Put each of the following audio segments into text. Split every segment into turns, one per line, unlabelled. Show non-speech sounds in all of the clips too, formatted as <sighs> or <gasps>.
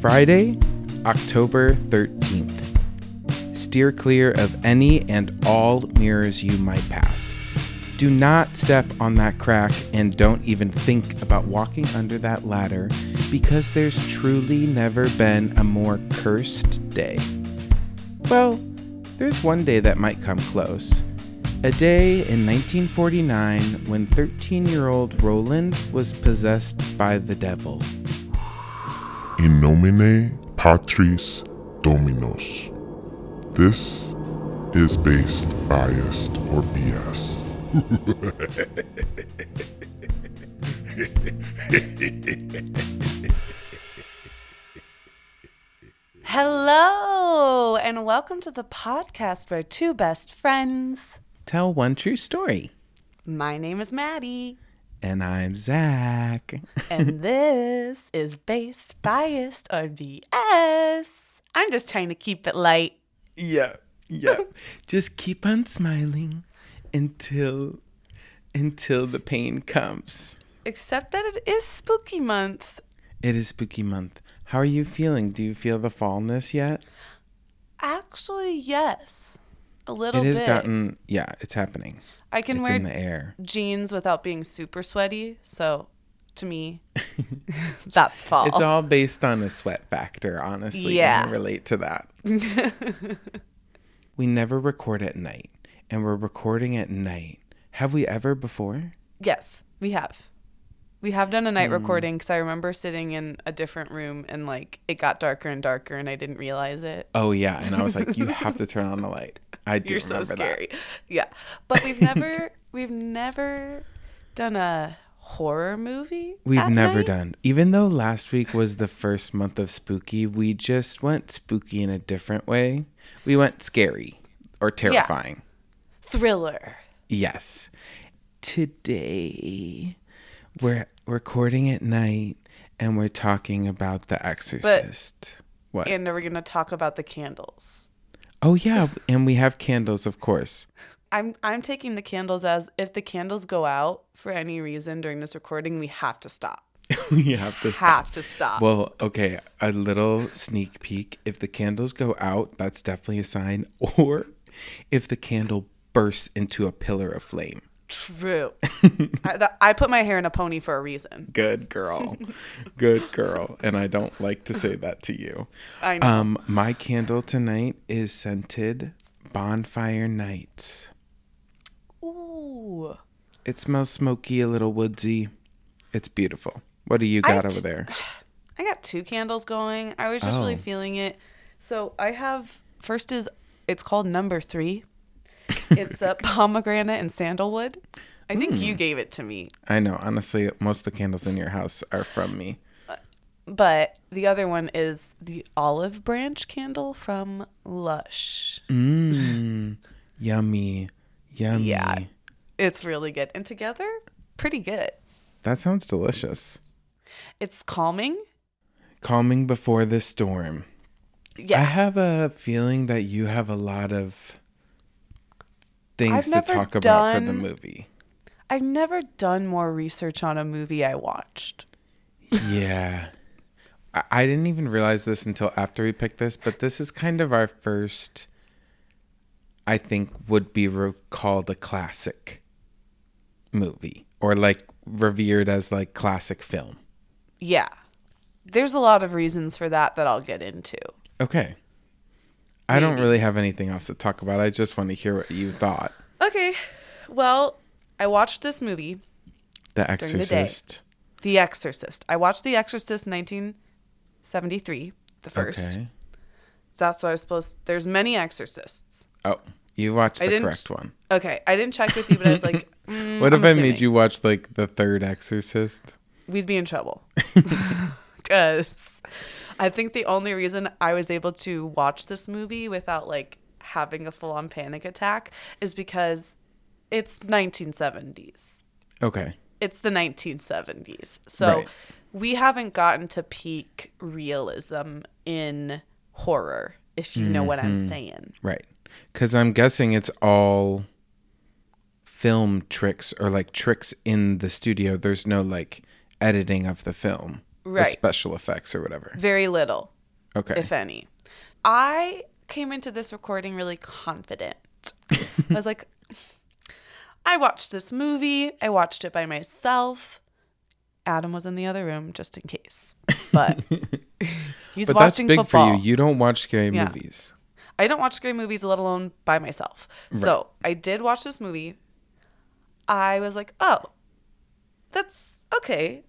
Friday, October 13th. Steer clear of any and all mirrors you might pass. Do not step on that crack and don't even think about walking under that ladder because there's truly never been a more cursed day. Well, there's one day that might come close. A day in 1949 when 13 year old Roland was possessed by the devil.
In nomine Patris Dominus. This is based, biased, or BS. <laughs>
Hello, and welcome to the podcast where two best friends.
Tell one true story.
My name is Madi,
And I'm Zach.
and <laughs> this is Base Biased, or BS. I'm just trying to keep it light.
Yeah, yeah. <laughs> Just keep on smiling until until the pain comes.
Except that it is spooky month.
It is spooky month. How are you feeling? Do you feel the fallness yet?
Actually, yes. A little bit.
It has
bit.
gotten yeah, it's happening.
I can
it's
wear
in the air.
jeans without being super sweaty, so to me, <laughs> <laughs> that's fall.
It's all based on the sweat factor, honestly.
Yeah.
I relate to that. <laughs> we never record at night, and we're recording at night. Have we ever before?
Yes, we have. We have done a night hmm. recording because I remember sitting in a different room and like it got darker and darker and I didn't realize it.
Oh yeah, and I was like, you have to turn on the light. I <laughs> do
You're so scary. Yeah, but we've never <laughs> we've never done a horror movie.
We've never
night.
done. Even though last week was the first month of spooky, we just went spooky in a different way. We went scary or terrifying.
thriller.
Yes. Today we're recording at night and we're talking about The Exorcist. what?
And we're gonna talk about the candles.
oh yeah, <laughs> and we have candles, of course.
I'm I'm taking the candles as if the candles go out for any reason during this recording, we have to stop. <laughs>
we have to stop.
Have to stop.
Well, okay, a little sneak peek. If the candles go out, that's definitely a sign. <laughs> Or if the candle bursts into a pillar of flame.
True. <laughs> I, I put my hair in a pony for a reason.
Good girl. Good girl. And I don't like to say that to you.
I know.
Um, my candle tonight is scented Bonfire night.
Ooh.
It smells smoky, a little woodsy. It's beautiful. What do you got over
t-
there? <sighs>
I got two candles going. I was just really
Oh.
feeling it. So I have first is it's called number three. It's a pomegranate and sandalwood. I think
Hmm.
you gave it to me,
I know. Honestly, most of the candles in your house are from me.
but the other one is the olive branch candle from Lush.
Mmm. yummy. Yummy.
Yeah. It's really good. And together, pretty good.
That sounds delicious.
It's calming.
Calming before the storm.
Yeah.
I have a feeling that you have a lot of things to talk about for the movie.
I've never done more research on a movie I watched.
yeah. I, I didn't even realize this until after we picked this, but this is kind of our first, I think, would be re- called a classic movie or like revered as like classic film.
Yeah. There's a lot of reasons for that that I'll get into.
Okay. I don't really have anything else to talk about. I just want to hear what you thought.
Okay. Well, I watched this movie,
The
During the.
Exorcist.
The Exorcist. I watched The Exorcist 1973, the first.
Okay.
That's what I was supposed There's many exorcists.
Oh, you watched
I
the
didn't-
correct one.
Okay, I didn't check with you, but I was like, <laughs> mm,
What
I'm
if I
assuming.
made you watch like the third Exorcist?
We'd be in trouble. <laughs> Because I think the only reason I was able to watch this movie without like having a full on panic attack is because it's 1970s.
Okay.
It's the 1970s. So
Right.
we haven't gotten to peak realism in horror, if you know what I'm
Mm-hmm.
saying.
Right. Because I'm guessing it's all film tricks or like tricks in the studio. There's no like editing of the film.
Right.
special effects or whatever.
Very little,
Okay.
if any. I came into this recording really confident. I was like, I watched this movie. I watched it by myself. Adam was in the other room just in case. But <laughs> he's
but that's
watching
big
football.
for you. You don't watch scary
Yeah.
movies.
I don't watch scary movies, let alone by myself. So I did watch this movie. I was like, oh, that's okay.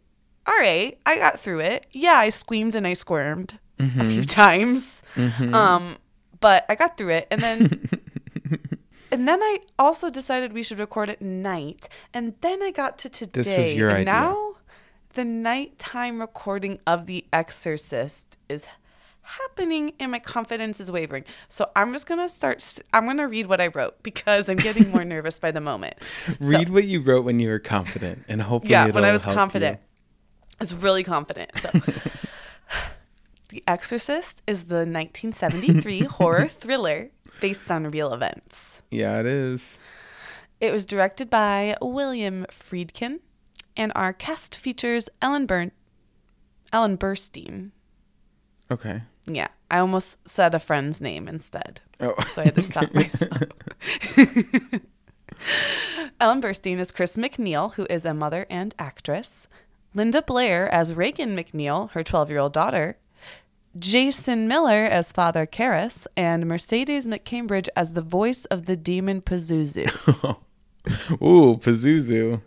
All right. I got through it. Yeah, I screamed and I squirmed a few times. Um, but I got through it. And then <laughs> and then I also decided we should record at night. And then I got to today.
This was your
and
idea.
now the nighttime recording of The Exorcist is happening and my confidence is wavering. So I'm just going to start I'm going to read what I wrote because I'm getting more <laughs> nervous by the moment. So-
Read what you wrote when you were confident, and hopefully,
yeah, when I was confident.
you.
I was really confident. So <laughs> The Exorcist is the 1973 <laughs> horror thriller based on real events.
Yeah, it is.
It was directed by William Friedkin, and our cast features Ellen Burn, Ellen Burstyn.
Okay.
Yeah, I almost said a friend's name instead,
Oh,
so I had to stop <laughs> myself. Ellen Burstyn is Chris MacNeil, who is a mother and actress. Linda Blair as Regan MacNeil, her 12 year old daughter. Jason Miller as Father Karras, and Mercedes McCambridge as the voice of the demon Pazuzu. <laughs>
Ooh, Pazuzu.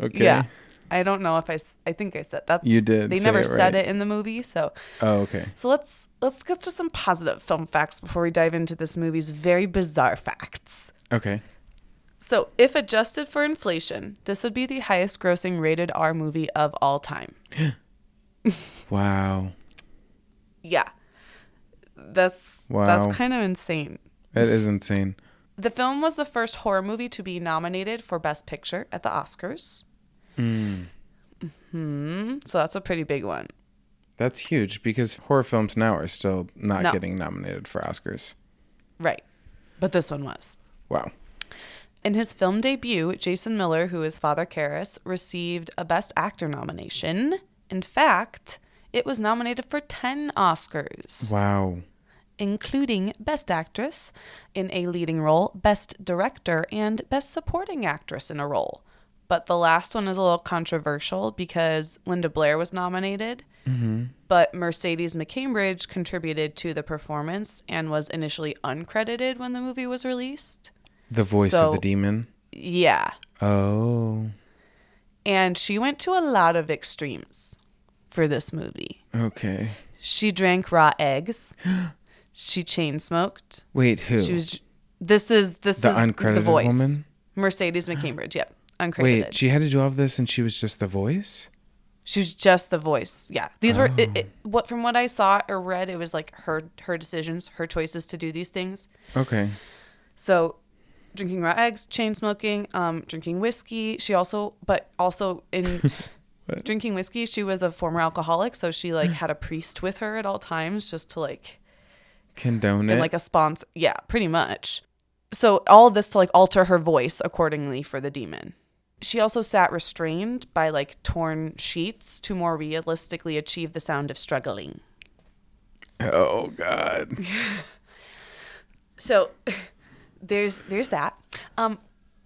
Okay.
Yeah. I don't know if I, I think I said that's
You did
They never
it
said
right.
it in the movie, so
Oh, okay.
so let's let's get to some positive film facts before we dive into this movie's very bizarre facts.
Okay.
So, if adjusted for inflation, this would be the highest grossing rated R movie of all time. <gasps>
Wow.
Yeah. That's
Wow.
that's kind of insane.
It is insane.
The film was the first horror movie to be nominated for Best Picture at the Oscars.
Mm.
Hmm. So that's a pretty big one.
That's huge because horror films now are still not
No.
getting nominated for Oscars.
Right. But this one was.
Wow.
In his film debut, Jason Miller, who is Father Karras, received a Best Actor nomination. In fact, it was nominated for 10 Oscars,
Wow.
including Best Actress in a leading role, Best Director, and Best Supporting Actress in a role. But the last one is a little controversial because Linda Blair was nominated, mm-hmm. but Mercedes McCambridge contributed to the performance and was initially uncredited when the movie was released.
The voice
So-
of the demon.
Yeah.
Oh.
And she went to a lot of extremes for this movie.
Okay.
She drank raw eggs. <gasps> she chain smoked.
Wait, who?
She was. This is this
The
is
uncredited
the voice.
woman?
Mercedes McCambridge. Yep, uncredited.
Wait, she had to do all of this and she was just the voice?
she was just the voice. Yeah, these were it, it, oh. what from what I saw or read. It was like her her decisions, her choices to do these things.
Okay.
So, drinking raw eggs, chain smoking, um, drinking whiskey. She also, but also in <laughs> drinking whiskey, she was a former alcoholic, so she like had a priest with her at all times, just to like
Condone it.
like a sponsor. Yeah, pretty much. So all this to like alter her voice accordingly for the demon. She also sat restrained by like torn sheets to more realistically achieve the sound of struggling.
oh God. <laughs>
So there's there's that. Um,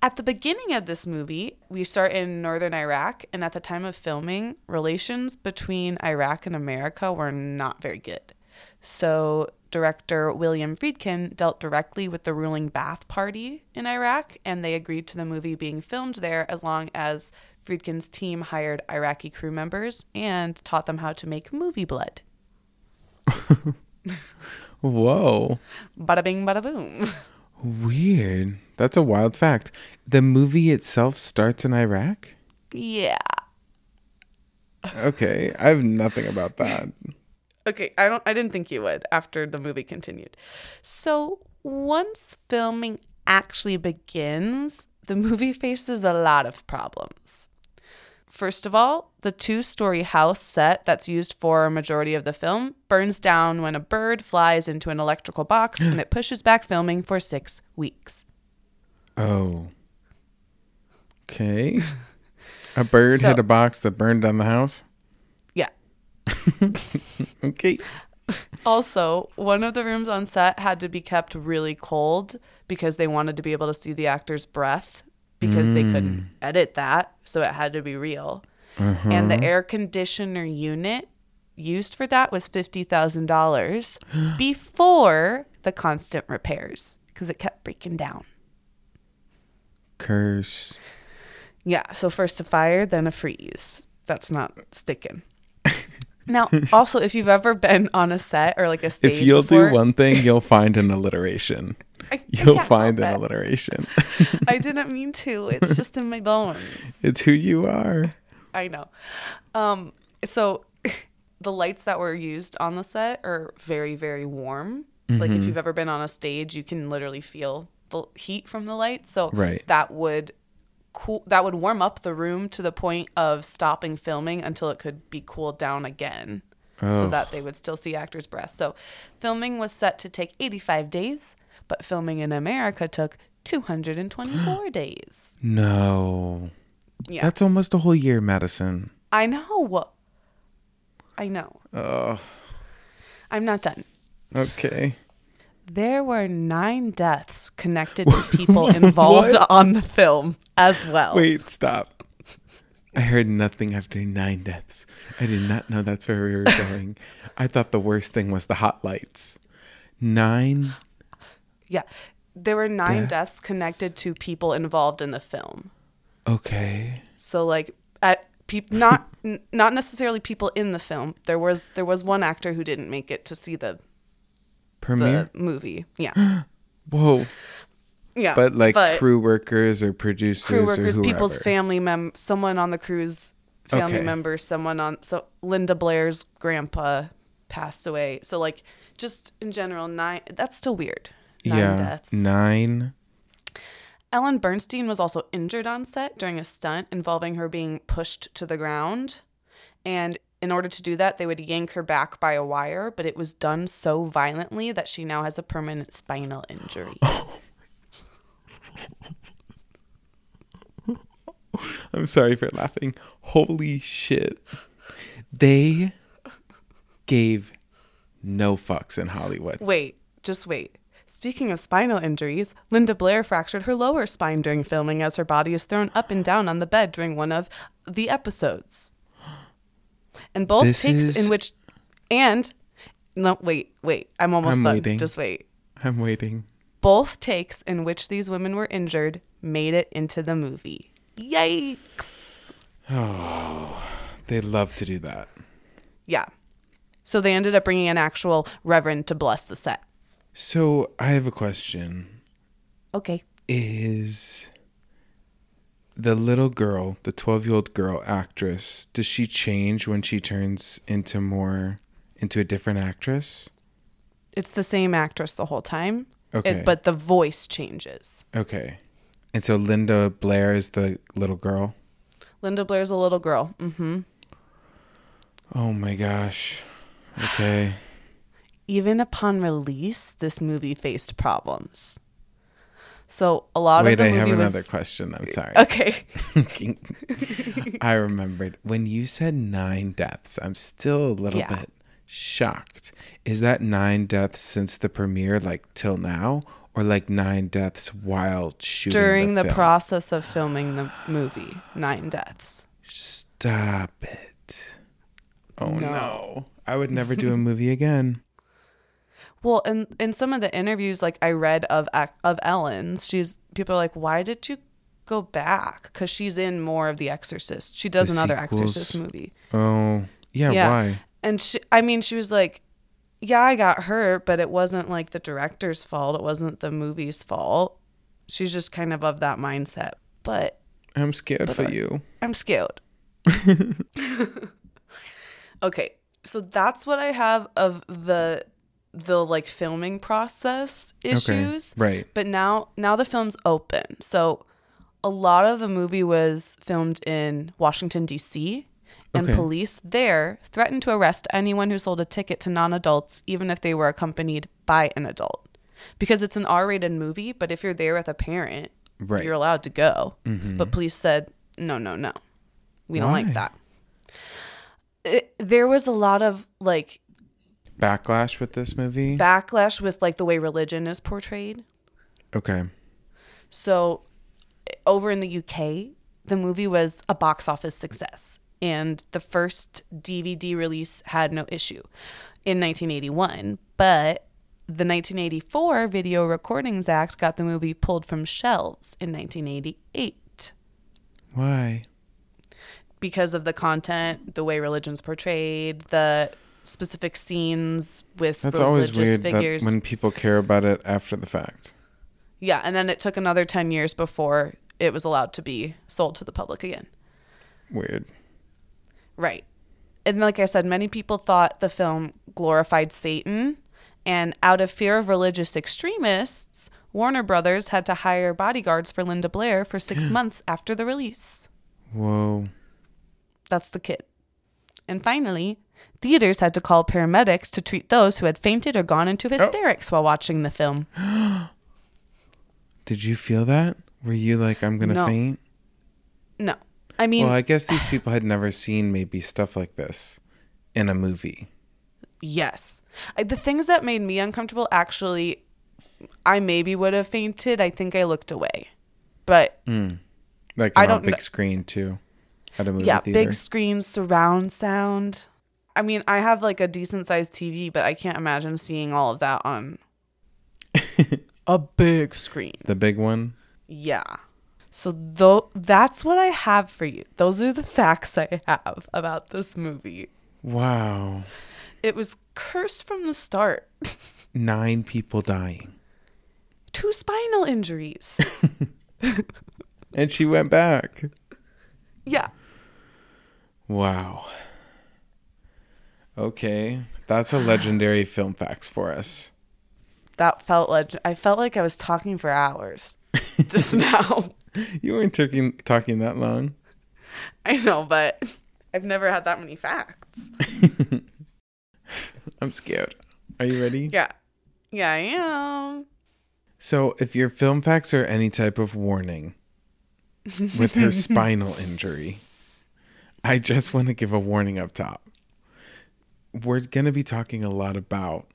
at the beginning of this movie, we start in northern Iraq, and at the time of filming, relations between Iraq and America were not very good. So director William Friedkin dealt directly with the ruling Ba'ath Party in Iraq, and they agreed to the movie being filmed there as long as Friedkin's team hired Iraqi crew members and taught them how to make movie blood. <laughs>
Whoa.
Bada bing, bada boom. <laughs>
Weird. That's a wild fact. The movie itself starts in Iraq?
yeah.
Okay. I have nothing about that. <laughs>
Okay, I don't I didn't think you would after the movie continued. So, once filming actually begins, the movie faces a lot of problems. First of all, the two-story house set that's used for a majority of the film burns down when a bird flies into an electrical box and it pushes back filming for 6 weeks.
Oh. Okay. A bird
So-
hit a box that burned down the house?
Yeah. <laughs>
Okay.
Also, one of the rooms on set had to be kept really cold because they wanted to be able to see the actor's breath because they couldn't mm. edit that, so it had to be real. Uh-huh. And the air conditioner unit used for that was $50,000 <gasps> before the constant repairs because it kept breaking down.
Curse.
Yeah, so first a fire, then a freeze. That's not sticking. <laughs> Now, also, if you've ever been on a set or like a stage,
If you'll
before,
do one thing, you'll find an alliteration. <laughs>
I- I <laughs>
You'll
can't
find an
it.
alliteration. <laughs>
I didn't <laughs> mean to. It's just in my bones.
it's who you are.
I know. Um, so the lights that were used on the set are very, very warm. Like
Mm-hmm.
if you've ever been on a stage, you can literally feel the heat from the lights. So
Right.
that would cool that would warm up the room to the point of stopping filming until it could be cooled down again. So
Oh.
that they would still see actors' breath. So filming was set to take 85 days, but filming in America took 224 <gasps> days.
No.
Yeah.
That's almost a whole year, Madison.
I know. I know.
Oh,
I'm not done.
okay.
There were nine deaths connected to <laughs> people involved on the film as well.
Wait, stop. I heard nothing after nine deaths. I did not know that's where we were <laughs> going. I thought the worst thing was the hot lights. Nine?
Yeah. There were nine
Death?
deaths connected to people involved in the film.
Okay.
So like at peop- not <laughs> n- not necessarily people in the film. There was there was one actor who didn't make it to see the
Premiere?
the movie. Yeah. <gasps>
Whoa.
Yeah.
But like crew workers or producers
crew workers,
or
people's family mem someone on the cruise family
Okay.
member, someone on so Linda Blair's grandpa passed away. So like just in general, nine that's still weird. Nine
yeah.
deaths.
Nine.
Ellen Burstyn was also injured on set during a stunt involving her being pushed to the ground. And in order to do that, they would yank her back by a wire, but it was done so violently that she now has a permanent spinal injury. <laughs>
I'm sorry for laughing. Holy shit. They gave no fucks in Hollywood.
Wait, just wait. Speaking of spinal injuries, Linda Blair fractured her lower spine during filming as her body is thrown up and down on the bed during one of the episodes. And both
This
takes
is-
in which, and no, wait, wait, I'm almost
I'm
done.
waiting.
Just wait.
I'm waiting.
Both takes in which these women were injured made it into the movie. Yikes!
Oh, they love to do that.
Yeah. So they ended up bringing an actual reverend to bless the set.
So I have a question.
Okay.
Is the little girl, the 12 year old girl actress, does she change when she turns into more, into a different actress?
It's the same actress the whole time. it-
Okay.
but the voice changes.
Okay. And so Linda Blair is the little girl.
Linda Blair's a little girl. Mm-hmm.
Oh my gosh. Okay.
Even upon release, this movie faced problems. So a lot
Wait,
of the
I
movie
have
was
another question. I'm <laughs> sorry.
okay. <laughs>
I remembered when you said nine deaths. I'm still a little
Yeah.
bit shocked. Is that nine deaths since the premiere, like till now, or like nine deaths while shooting
During the,
film?
process of filming the movie, nine deaths.
Stop it! Oh no.
No.
I would never do a movie again.
Well, in in some of the interviews, like I read of of Ellen's, she's people are like, why did you go back? Because she's in more of The Exorcist. She does
The
another
sequels.
Exorcist movie.
Oh yeah,
Yeah.
why?
And she, I mean, she was like, yeah, I got hurt, but it wasn't like the director's fault. It wasn't the movie's fault. She's just kind of of that mindset. But
I'm scared for you.
I'm scared. <laughs> <laughs> okay, so that's what I have of the the like filming process issues.
Okay, right.
But now now the film's open. So a lot of the movie was filmed in Washington D.C. and
Okay.
police there threatened to arrest anyone who sold a ticket to non-adults even if they were accompanied by an adult. Because it's an R-rated movie, but if you're there with a parent,
Right.
you're allowed to go. Mm-hmm. But police said, "No, no, no. We don't like that." it, there was a lot of like
Backlash with this movie.
backlash with like the way religion is portrayed.
okay.
So over in the UK, the movie was a box office success and the first DVD release had no issue in 1981, but the 1984 Video Recordings Act got the movie pulled from shelves in 1988
Why?
because of the content, the way religion's portrayed, the specific scenes with
That's always
religious
weird
figures.
when people care about it after the fact.
yeah, and then it took another 10 years before it was allowed to be sold to the public again.
Weird.
Right. And like I said, many people thought the film glorified Satan. And out of fear of religious extremists, Warner Brothers had to hire bodyguards for Linda Blair for six <gasps> months after the release.
Whoa.
That's the kid. And finally, theaters had to call paramedics to treat those who had fainted or gone into oh. hysterics while watching the film. <gasps>
Did you feel that? Were you like, I'm gonna
No.
faint?
No. I mean,
Well, I guess these people had never seen maybe stuff like this in a movie.
Yes. I, the things that made me uncomfortable actually, I maybe would have fainted. I think I looked away. But hmm.
Like
I
on a
don't
big
kn-
screen too. At a movie
yeah,
theater.
big screen, surround sound. I mean, I have like a decent sized TV, but I can't imagine seeing all of that on <laughs> a big screen.
the big one.
Yeah. So though that's what I have for you. Those are the facts I have about this movie.
Wow.
It was cursed from the start. <laughs>
Nine people dying.
Two spinal injuries. <laughs>
And she went back.
yeah.
Wow. Okay. That's a legendary <sighs> film facts for us.
That felt like I felt like I was talking for hours just <laughs> now.
You weren't talking talking that long.
I know, but I've never had that many facts. <laughs>
I'm scared. Are you ready?
Yeah. Yeah, I am.
So, if your film facts are any type of warning with her <laughs> spinal injury, I just want to give a warning up top. We're going to be talking a lot about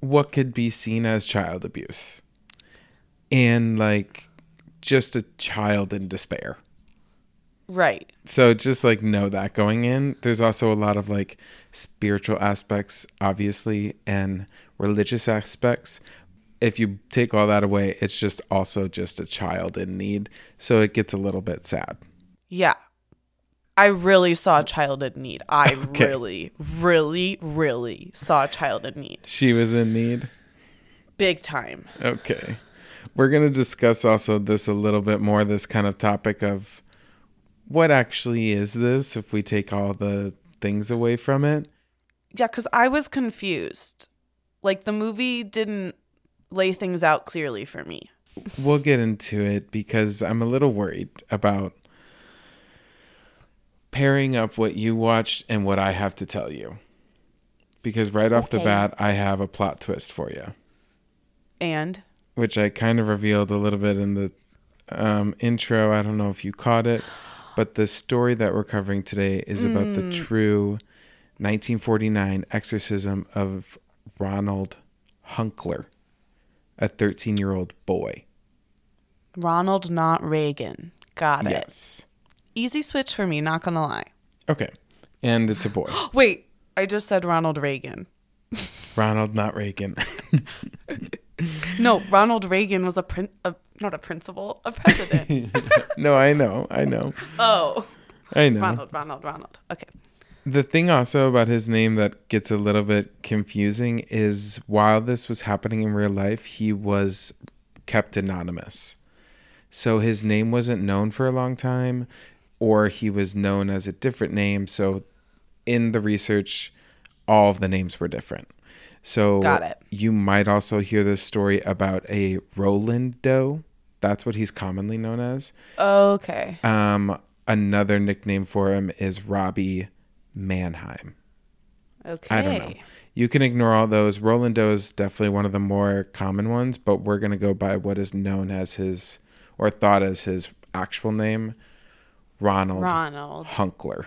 what could be seen as child abuse and like just a child in despair.
Right.
So just like know that going in. There's also a lot of like spiritual aspects, obviously, and religious aspects. If you take all that away, it's just also just a child in need. So it gets a little bit sad.
Yeah. I really saw a child in need. I <laughs>
Okay.
really, really, really saw a child in need.
She was in need.
Big time.
Okay. We're going to discuss also this a little bit more this kind of topic of what actually is this if we take all the things away from it.
Yeah, because I was confused. Like the movie didn't lay things out clearly for me.
We'll get into it because I'm a little worried about pairing up what you watched and what I have to tell you. Because right off the bat, I have a plot twist for you,
And
which I kind of revealed a little bit in the um, intro. I don't know if you caught it, but the story that we're covering today is about the true 1949 exorcism of Ronald Hunkeler, a 13 year old boy.
Ronald, not Regan. Got it.
Yes.
Easy switch for me, not gonna lie.
Okay. And it's a boy. <gasps>
Wait, I just said Ronald Reagan. <laughs>
Ronald, not Reagan. <laughs>
No, Ronald Reagan was a prin- a, not a principal, a president. <laughs>
no, I know. I know.
oh,
I know.
Ronald, Ronald, Ronald. Okay.
The thing also about his name that gets a little bit confusing is while this was happening in real life, he was kept anonymous. So his name wasn't known for a long time, or he was known as a different name. So in the research, all of the names were different. So
Got it.
you might also hear this story about a Roland Doe. That's what he's commonly known as.
Okay.
Um, another nickname for him is Robbie Mannheim.
Okay.
I don't know. You can ignore all those. Roland Doe is definitely one of the more common ones, but we're going to go by what is known as his, or thought as his actual name, Ronald
Ronald
Hunkeler.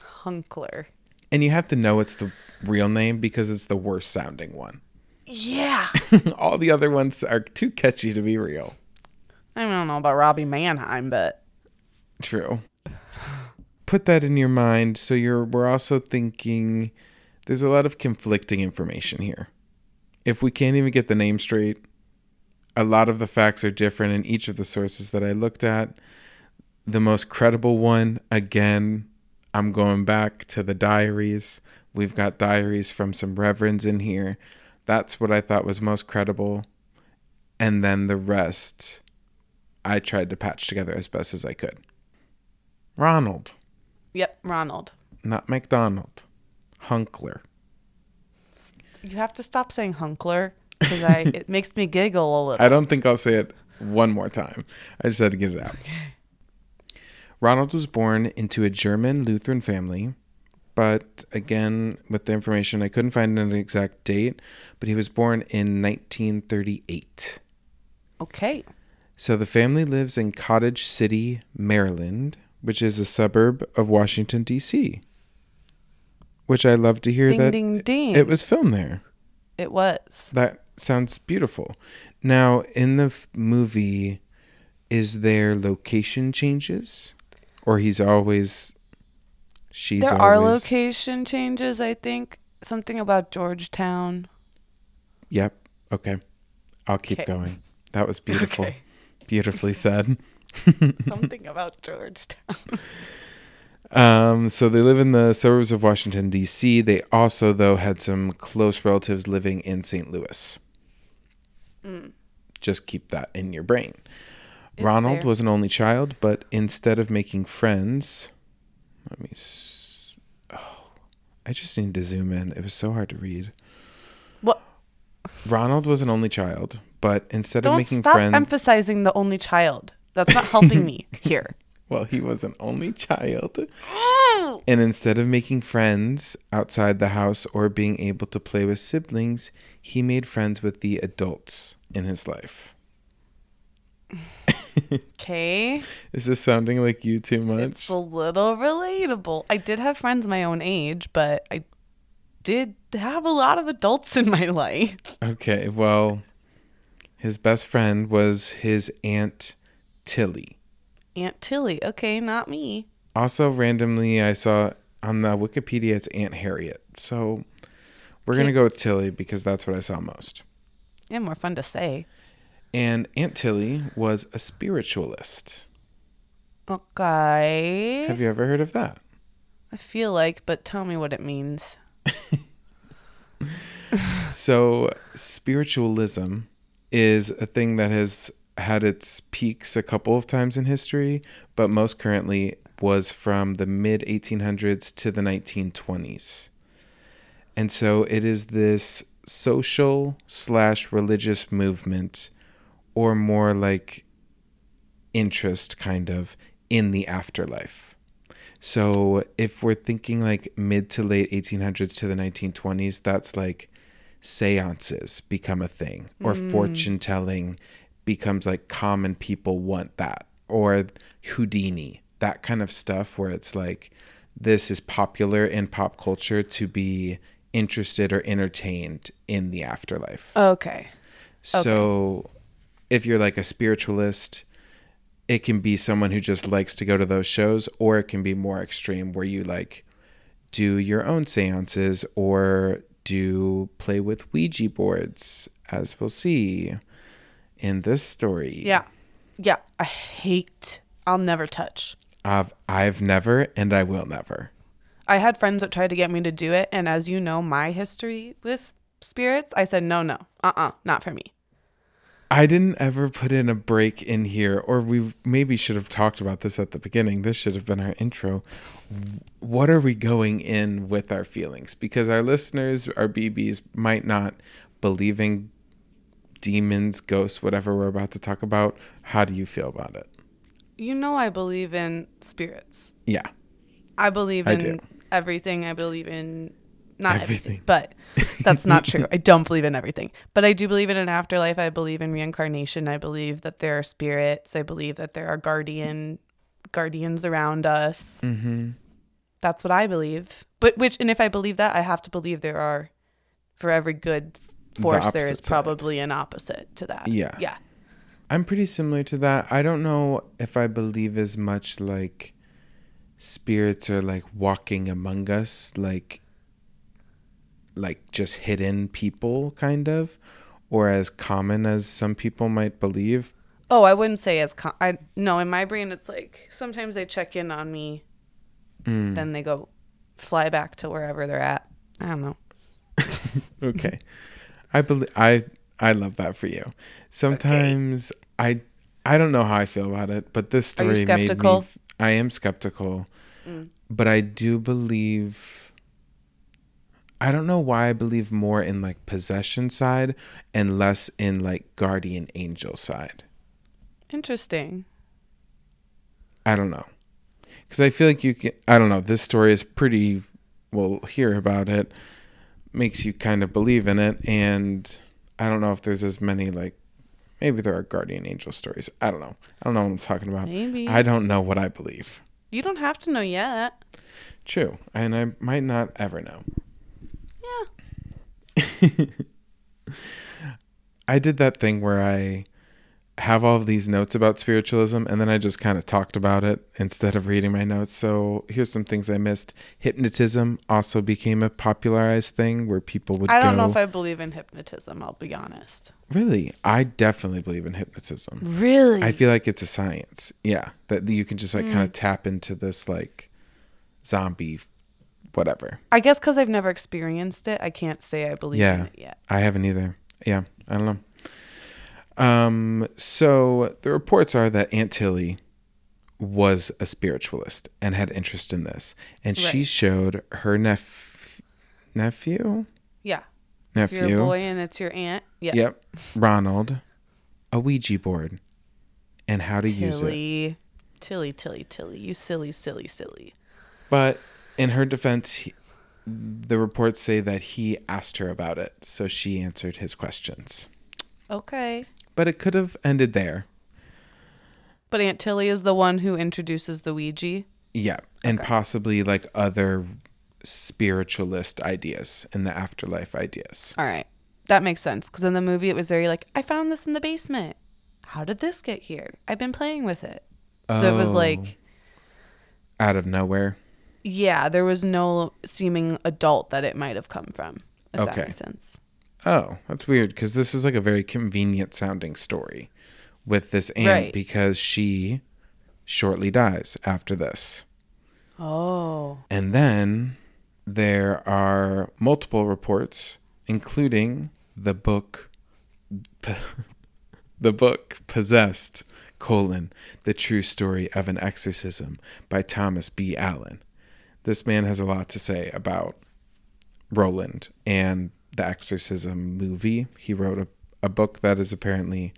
Hunkeler.
And you have to know it's the real name because it's the worst sounding one.
Yeah. <laughs>
All the other ones are too catchy to be real.
I don't know about Robbie Mannheim, but
True. Put that in your mind. So you're we're also thinking there's a lot of conflicting information here. If we can't even get the name straight, a lot of the facts are different in each of the sources that I looked at. The most credible one, again, I'm going back to the diaries. We've got diaries from some reverends in here. That's what I thought was most credible. And then the rest, I tried to patch together as best as I could. Ronald,
yep, Ronald.
not McDonald. Hunkeler.
You have to stop saying Hunkeler because I <laughs> it makes me giggle a little.
I don't think I'll say it one more time. I just had to get it out. Ronald was born into a German Lutheran family, but again, with the information, I couldn't find an exact date, but he was born in 1938.
Okay.
So the family lives in Cottage City, Maryland, which is a suburb of Washington, D.C. Which I love to hear
Ding
that
ding ding.
it was filmed there.
It was.
That sounds beautiful. Now, in the f- movie, is there location changes? Or he's always. She's
there are location changes, I think. Something about Georgetown.
Yep. Okay. I'll keep
Okay.
going. That was beautiful.
Okay.
Beautifully said. <laughs> <laughs>
Something about Georgetown.
Um, so they live in the suburbs of Washington, D.C. They also, though, had some close relatives living in St. Louis. Just keep that in your brain.
It's
Ronald
there.
was an only child, but instead of making friends, let me. S- oh, I just need to zoom in. It was so hard to read.
What?
Ronald was an only child, but instead of
Don't
making
stop
friends,
emphasizing the only child. That's not helping me <laughs> here.
well, he was an only child. <gasps> And instead of making friends outside the house or being able to play with siblings, he made friends with the adults in his life.
Okay.
Is this sounding like you too much?
It's a little relatable. I did have friends my own age, but I did have a lot of adults in my life.
Okay, well, his best friend was his Aunt Tilly.
Aunt Tilly. Okay, not me.
Also, randomly, I saw on the Wikipedia it's Aunt Harriet. So we're going to go with Tilly because that's what I saw most.
Yeah, more fun to say.
And Aunt Tilly was a spiritualist.
Okay.
Have you ever heard of that?
I feel like, but tell me what it means. <laughs>
So, spiritualism is a thing that has had its peaks a couple of times in history, but most currently was from the mid 1800s to the 1920s. And so, it is this social slash religious movement, or more like interest kind of in the afterlife. So if we're thinking like mid to late 1800s to the 1920s, that's like seances become a thing or mm. fortune telling becomes like common people want that or Houdini, that kind of stuff where it's like this is popular in pop culture to be interested or entertained in the afterlife.
Okay.
So if you're like a spiritualist, it can be someone who just likes to go to those shows, or it can be more extreme where you like do your own seances or do play with Ouija boards, as we'll see in this story.
Yeah. Yeah. I hate, I'll never touch.
I've, I've never and I will never.
I had friends that tried to get me to do it. And as you know, my history with spirits, I said, no, no, uh uh not for me.
I didn't ever put in a break in here, or we maybe should have talked about this at the beginning. This should have been our intro. What are we going in with our feelings? Because our listeners, our BBs, might not believing demons, ghosts, whatever we're about to talk about. How do you feel about it?
You know, I believe in spirits.
Yeah.
I believe in
do.
everything. I believe in not everything,
Everything.
but that's not true. I don't believe in everything, but I do believe in an afterlife. I believe in reincarnation. I believe that there are spirits. I believe that there are guardian guardians around us.
Mm-hmm.
That's what I believe. But which, and if I believe that, I have to believe there are, for every good force, there is
side.
probably an opposite to that.
Yeah.
Yeah.
I'm pretty similar to that. I don't know if I believe as much like spirits are like walking among us, like like just hidden people kind of, or as common as some people might believe.
Oh, I wouldn't say as com- I no. In my brain, it's like sometimes they check in on me,
Mm.
then they go fly back to wherever they're at. I don't know. <laughs>
okay. I believe I I love that for you. Sometimes I I don't know how I feel about it, but this story made me I am skeptical.
Mm.
But I do believe I don't know why I believe more in like possession side and less in like guardian angel side.
Interesting.
I don't know. Cuz I feel like you can I don't know, this story is pretty we'll hear about it makes you kind of believe in it and I don't know if there's as many like maybe there are guardian angel stories. I don't know. I don't know what I'm talking about.
Maybe
I don't know what I believe.
you don't have to know yet.
True. And I might not ever know. <laughs> I did that thing where I have all of these notes about spiritualism and then I just kind of talked about it instead of reading my notes. So here's some things I missed. Hypnotism also became a popularized thing where people would
I don't
go.
know if I believe in hypnotism. I'll be honest.
Really? I definitely believe in hypnotism.
Really?
I feel like it's a science. Yeah. That you can just like
Mm.
kind of tap into this like zombie whatever.
I guess because I've never experienced it, I can't say I believe
Yeah.
in it yet.
I haven't either. Yeah, I don't know. Um, so the reports are that Aunt Tilly was a spiritualist and had interest in this, and she showed her neph- nephew
Yeah. If
nephew.
you're a boy and it's your aunt, yeah.
Yep, Ronald, a Ouija board, and how to use it.
Tilly, Tilly, Tilly, Tilly, you silly, silly, silly.
But in her defense, he, the reports say that he asked her about it, so she answered his questions.
Okay.
But it could have ended there.
But Aunt Tilly is the one who introduces the Ouija.
Yeah, and
Okay.
possibly like other spiritualist ideas and the afterlife ideas.
All right. That makes sense. Because in the movie, it was very like, I found this in the basement. How did this get here? I've been playing with it. So it was
Oh,
like,
out of nowhere.
Yeah, there was no seeming adult that it might have come from. If that
Okay.
makes sense.
Oh, that's weird because this is like a very convenient sounding story with this aunt
Right.
because she shortly dies after this.
Oh.
And then there are multiple reports, including the book, the <laughs> book Possessed, colon, the true story of an exorcism by Thomas B. Allen. This man has a lot to say about Roland and the exorcism movie. He wrote a, a book that is apparently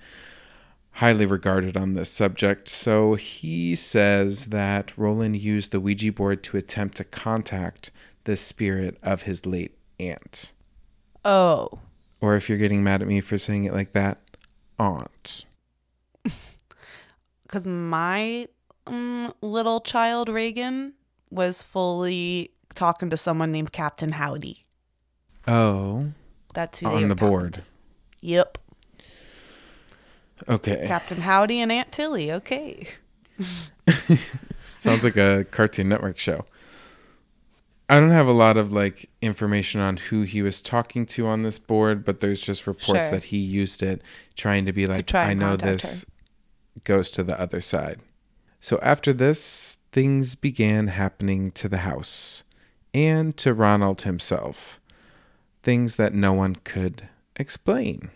highly regarded on this subject. So he says that Roland used the Ouija board to attempt to contact the spirit of his late aunt.
Oh.
Or if you're getting mad at me for saying it like that, aunt. <laughs>
Because my um, little child, Regan, was fully talking to someone named Captain Howdy.
Oh,
That's who
on the board.
to. Yep.
Okay.
Captain Howdy and Aunt Tilly. Okay. <laughs>
Sounds like a Cartoon Network show. I don't have a lot of like information on who he was talking to on this board, but there's just reports
Sure.
that he used it trying to be like,
try
I know this goes to the other side. So after this, things began happening to the house and to Ronald himself. Things that no one could explain.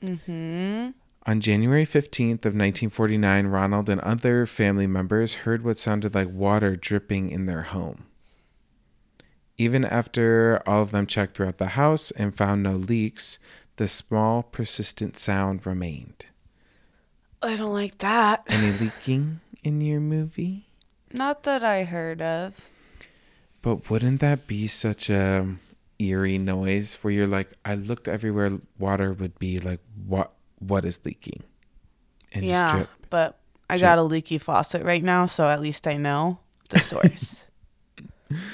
Mm-hmm.
On January 15th of 1949, Ronald and other family members heard what sounded like water dripping in their home. Even after all of them checked throughout the house and found no leaks, the small, persistent sound remained.
I don't like that.
Any leaking in your movie?
Not that I heard of.
But wouldn't that be such a eerie noise where you're like, I looked everywhere water would be like, what what is leaking? And just
yeah,
drip.
but I
drip.
got a leaky faucet right now, so at least I know the <laughs> source.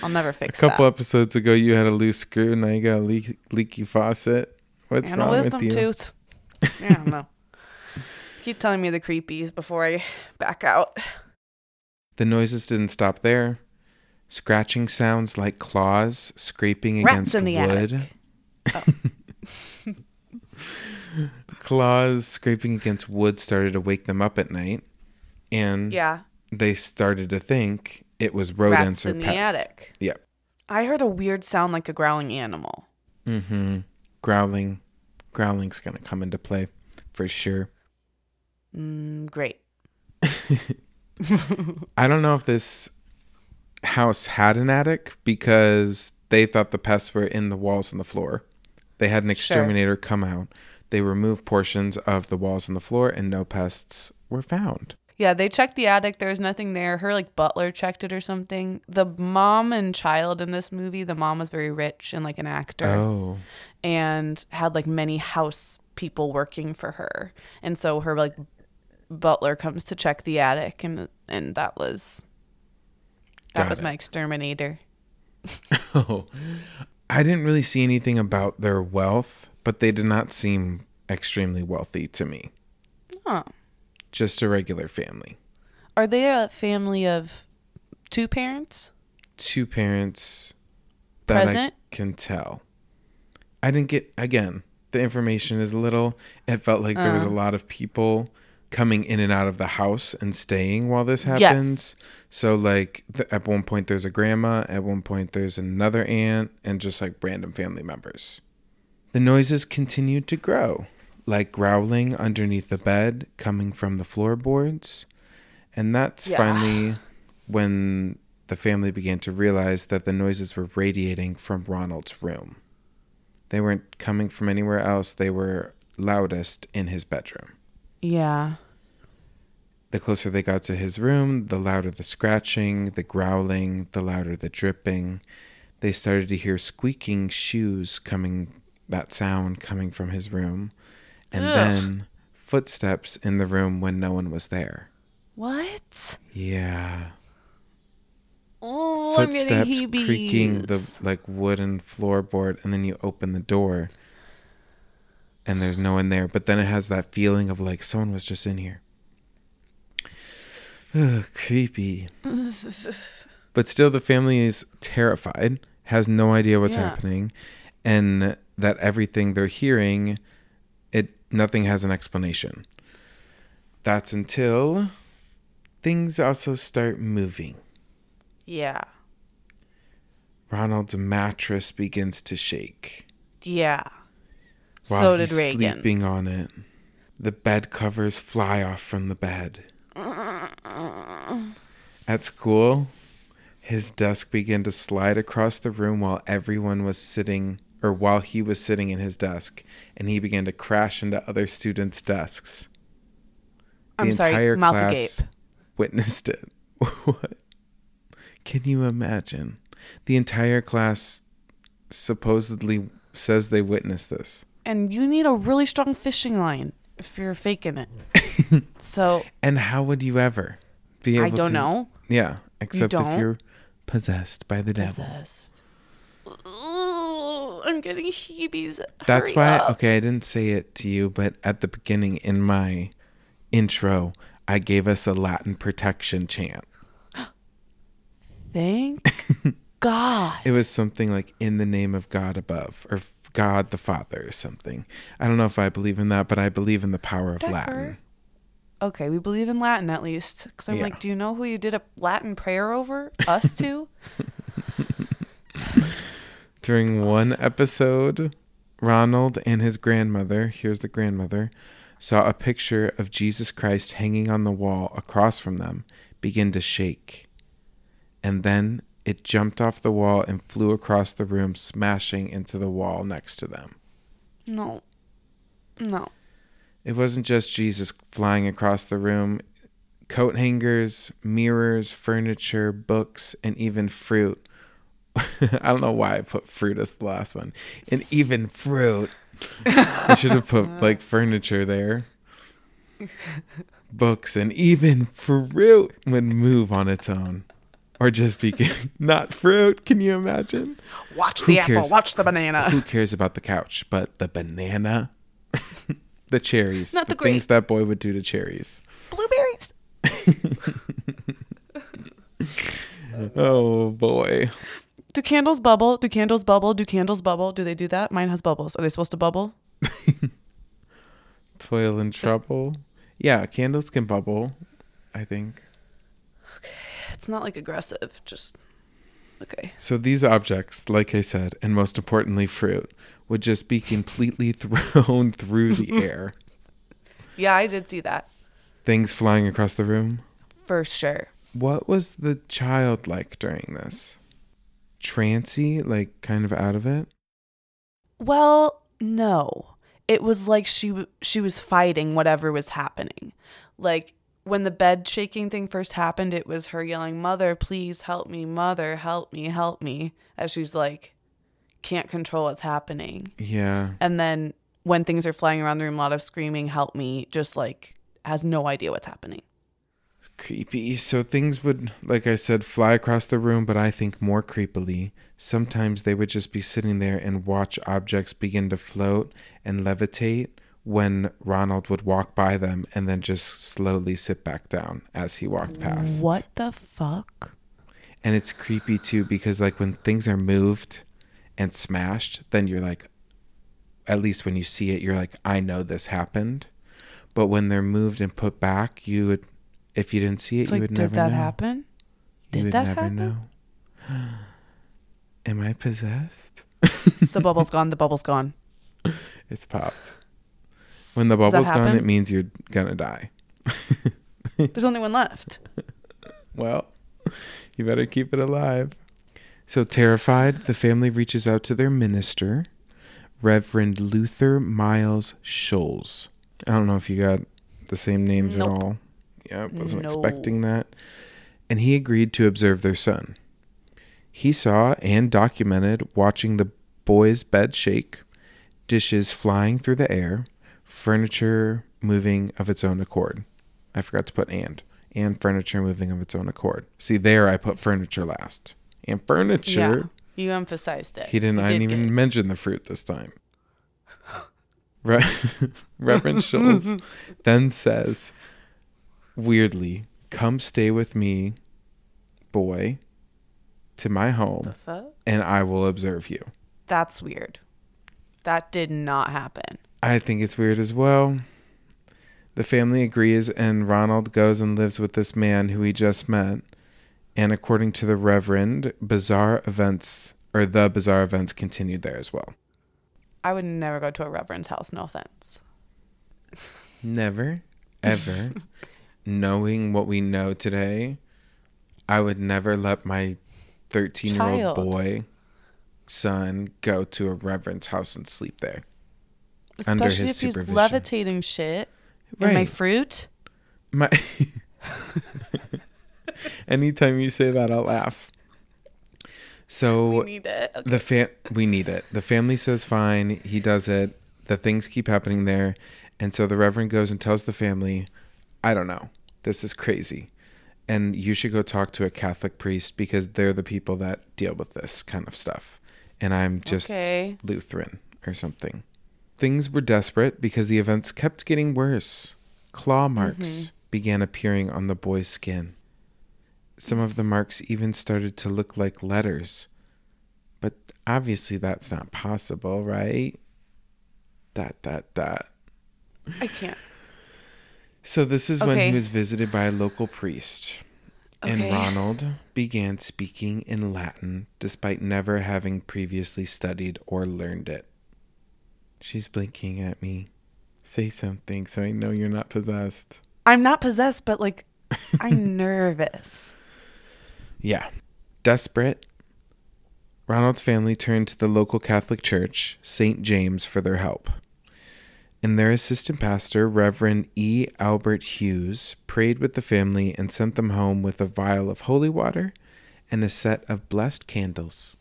I'll never fix.
A couple
that.
episodes ago, you had a loose screw. Now you got a leak, leaky faucet. What's
and a
wrong with
wisdom
you?
tooth. <laughs> Yeah, I don't know. Keep telling me the creepies before I back out.
The noises didn't stop there. Scratching sounds like claws scraping
Rats
against
in the
wood.
attic. <laughs>
Claws scraping against wood started to wake them up at night, and
Yeah,
they started to think it was rodents
rats
or
in the attic.
Yep.
I heard a weird sound like a growling animal.
Mm-hmm. Growling, growling's gonna come into play for sure.
Mm, great. <laughs>
I don't know if this house had an attic because they thought the pests were in the walls and the floor. They had an exterminator come out. They removed portions of the walls and the floor, and no pests were found.
Yeah, they checked the attic. There was nothing there. Her like butler checked it or something. The mom and child in this movie, the mom was very rich and like an actor
Oh,
and had like many house people working for her. And so her like butler comes to check the attic and and that was that
Got
was
it.
my exterminator.
oh. <laughs> I didn't really see anything about their wealth, but they did not seem extremely wealthy to me.
Oh.
Just a regular family.
Are they a family of two parents?
two parents that
Present?
I can tell. I didn't get again. The information is little. It felt like there was a
Uh.
lot of people coming in and out of the house and staying while this happens. Yes. So like th- at one point there's a grandma, at one point there's another aunt, and just like random family members. The noises continued to grow, like growling underneath the bed coming from the floorboards. And that's
Yeah.
finally when the family began to realize that the noises were radiating from Ronald's room. They weren't coming from anywhere else, they were loudest in his bedroom.
Yeah.
The closer they got to his room, the louder the scratching, the growling, the louder the dripping. They started to hear squeaking shoes coming, that sound coming from his room, and
Ugh.
then footsteps in the room when no one was there.
What?
Yeah.
Oh,
Footsteps creaking the like wooden floorboard, and then you open the door, and there's no one there. But then it has that feeling of like someone was just in here. Ugh, creepy. But still, the family is terrified, has no idea what's
Yeah.
happening, and that everything they're hearing, it nothing has an explanation. That's until things also start moving.
yeah.
Ronald's mattress begins to shake.
Yeah.
While
so did
he's
Regan's.
sleeping on it. The bed covers fly off from the bed. At school, his desk began to slide across the room while everyone was sitting, or while he was sitting in his desk, and he began to crash into other students' desks. The
I'm sorry,
entire
mouth
class
agape.
witnessed it. <laughs> what? Can you imagine? The entire class supposedly says they witnessed this.
And you need a really strong fishing line if you're faking it. <laughs> <laughs> so
And how would you ever be able
I don't
to?
know.
Yeah, except if you're possessed by the devil.
Possessed. Ooh, I'm getting heebies.
That's
Hurry
why
up.
okay, I didn't say it to you, but at the beginning in my intro, I gave us a Latin protection chant. <gasps>
Thank <laughs> God.
It was something like in the name of God above or God the Father or something. I don't know if I believe in that, but I believe in the power of
Decker.
Latin.
Okay, we believe in Latin at least. Because I'm
Yeah.
like, do you know who you did a Latin prayer over? Us two? <laughs>
During one episode, Ronald and his grandmother, here's the grandmother, saw a picture of Jesus Christ hanging on the wall across from them begin to shake. And then it jumped off the wall and flew across the room, smashing into the wall next to them.
no. No.
It wasn't just Jesus flying across the room. Coat hangers, mirrors, furniture, books, and even fruit. <laughs> I don't know why I put fruit as the last one. And even fruit. I should have put <laughs> like furniture there. Books and even fruit would move on its own. or just be <laughs> not fruit. Can you imagine?
Watch
Who
the apple. Watch the banana.
Who cares about the couch? But the banana, the cherries,
Not the
things that boy would do to cherries.
Blueberries. <laughs>
Oh boy.
Do candles bubble? Do candles bubble? Do candles bubble? Do they do that? Mine has bubbles. Are they supposed to bubble? <laughs>
Toil and trouble. Yeah, candles can bubble. I think. Okay.
It's not like aggressive. Just okay.
So these objects, like I said, and most importantly, fruit, would just be completely <laughs> thrown through the <laughs> air.
Yeah, I did see that
Things flying across the room.
for sure.
What was the child like during this? Trancy, like kind of out of it?
Well, no. It was like she she was fighting whatever was happening. Like when the bed shaking thing first happened, it was her yelling, "Mother, please help me. Mother, help me, help me." As she's like can't control what's happening.
Yeah.
And then when things are flying around the room, a lot of screaming, "Help me." Just like has no idea what's happening.
Creepy. So things would, like I said, fly across the room, but I think more creepily, sometimes they would just be sitting there and watch objects begin to float and levitate when Ronald would walk by them and then just slowly sit back down as he walked past.
What the fuck?
And it's creepy too because like when things are moved and smashed, then you're like at least when you see it, you're like, I know this happened. But when they're moved and put back, you would if you didn't see it,
It's
you
like,
would
did
never
that
know.
happen?
You
Did that
never
happen?
know. Am I possessed? <laughs>
The bubble's gone. The bubble's gone. <laughs>
It's popped. When the bubble's gone, it means you're gonna die.
There's only one left. <laughs>
Well, you better keep it alive. So terrified, the family reaches out to their minister, Reverend Luther Miles Scholes. I don't know if you got the same names
Nope.
at all. Yeah, I wasn't
No.
expecting that. And he agreed to observe their son. He saw and documented watching the boy's bed shake, dishes flying through the air, furniture moving of its own accord. I forgot to put and. And furniture moving of its own accord. See, there I put furniture last. And furniture.
Yeah, you emphasized it.
He didn't.
You
I didn't even mention the fruit this time. <laughs> Re- <laughs> Reverend Schulze <laughs> then says, weirdly, "Come stay with me, boy, to my home, and I will observe you."
That's weird. That did not happen.
I think it's weird as well. The family agrees, and Ronald goes and lives with this man who he just met. And according to the Reverend, bizarre events or the bizarre events continued there as well.
I would never go to a reverend's house. No offense.
Never, ever, <laughs> knowing what we know today, I would never let my 13 year old boy son go to a reverend's house and sleep there.
Especially
Under his
if he's levitating shit in my fruit.
My <laughs> <laughs> <laughs> Anytime you say that, I'll laugh. So
We need it. Okay.
the fa- we need it. The family says fine. He does it. The things keep happening there, and so the reverend goes and tells the family, "I don't know. This is crazy, and you should go talk to a Catholic priest because they're the people that deal with this kind of stuff, and I'm just
Okay.
Lutheran or something." Things were desperate because the events kept getting worse. Claw marks mm-hmm. began appearing on the boy's skin. Some of the marks even started to look like letters. But obviously that's not possible, right? That that that.
I can't.
So this is when he was visited by a local priest. And Ronald began speaking in Latin despite never having previously studied or learned it. She's blinking at me. Say something so I know you're not possessed.
I'm not possessed, but like, I'm <laughs> nervous.
Yeah. Desperate, Ronald's family turned to the local Catholic church, St. James, for their help. And their assistant pastor, Reverend E. Albert Hughes, prayed with the family and sent them home with a vial of holy water and a set of blessed candles,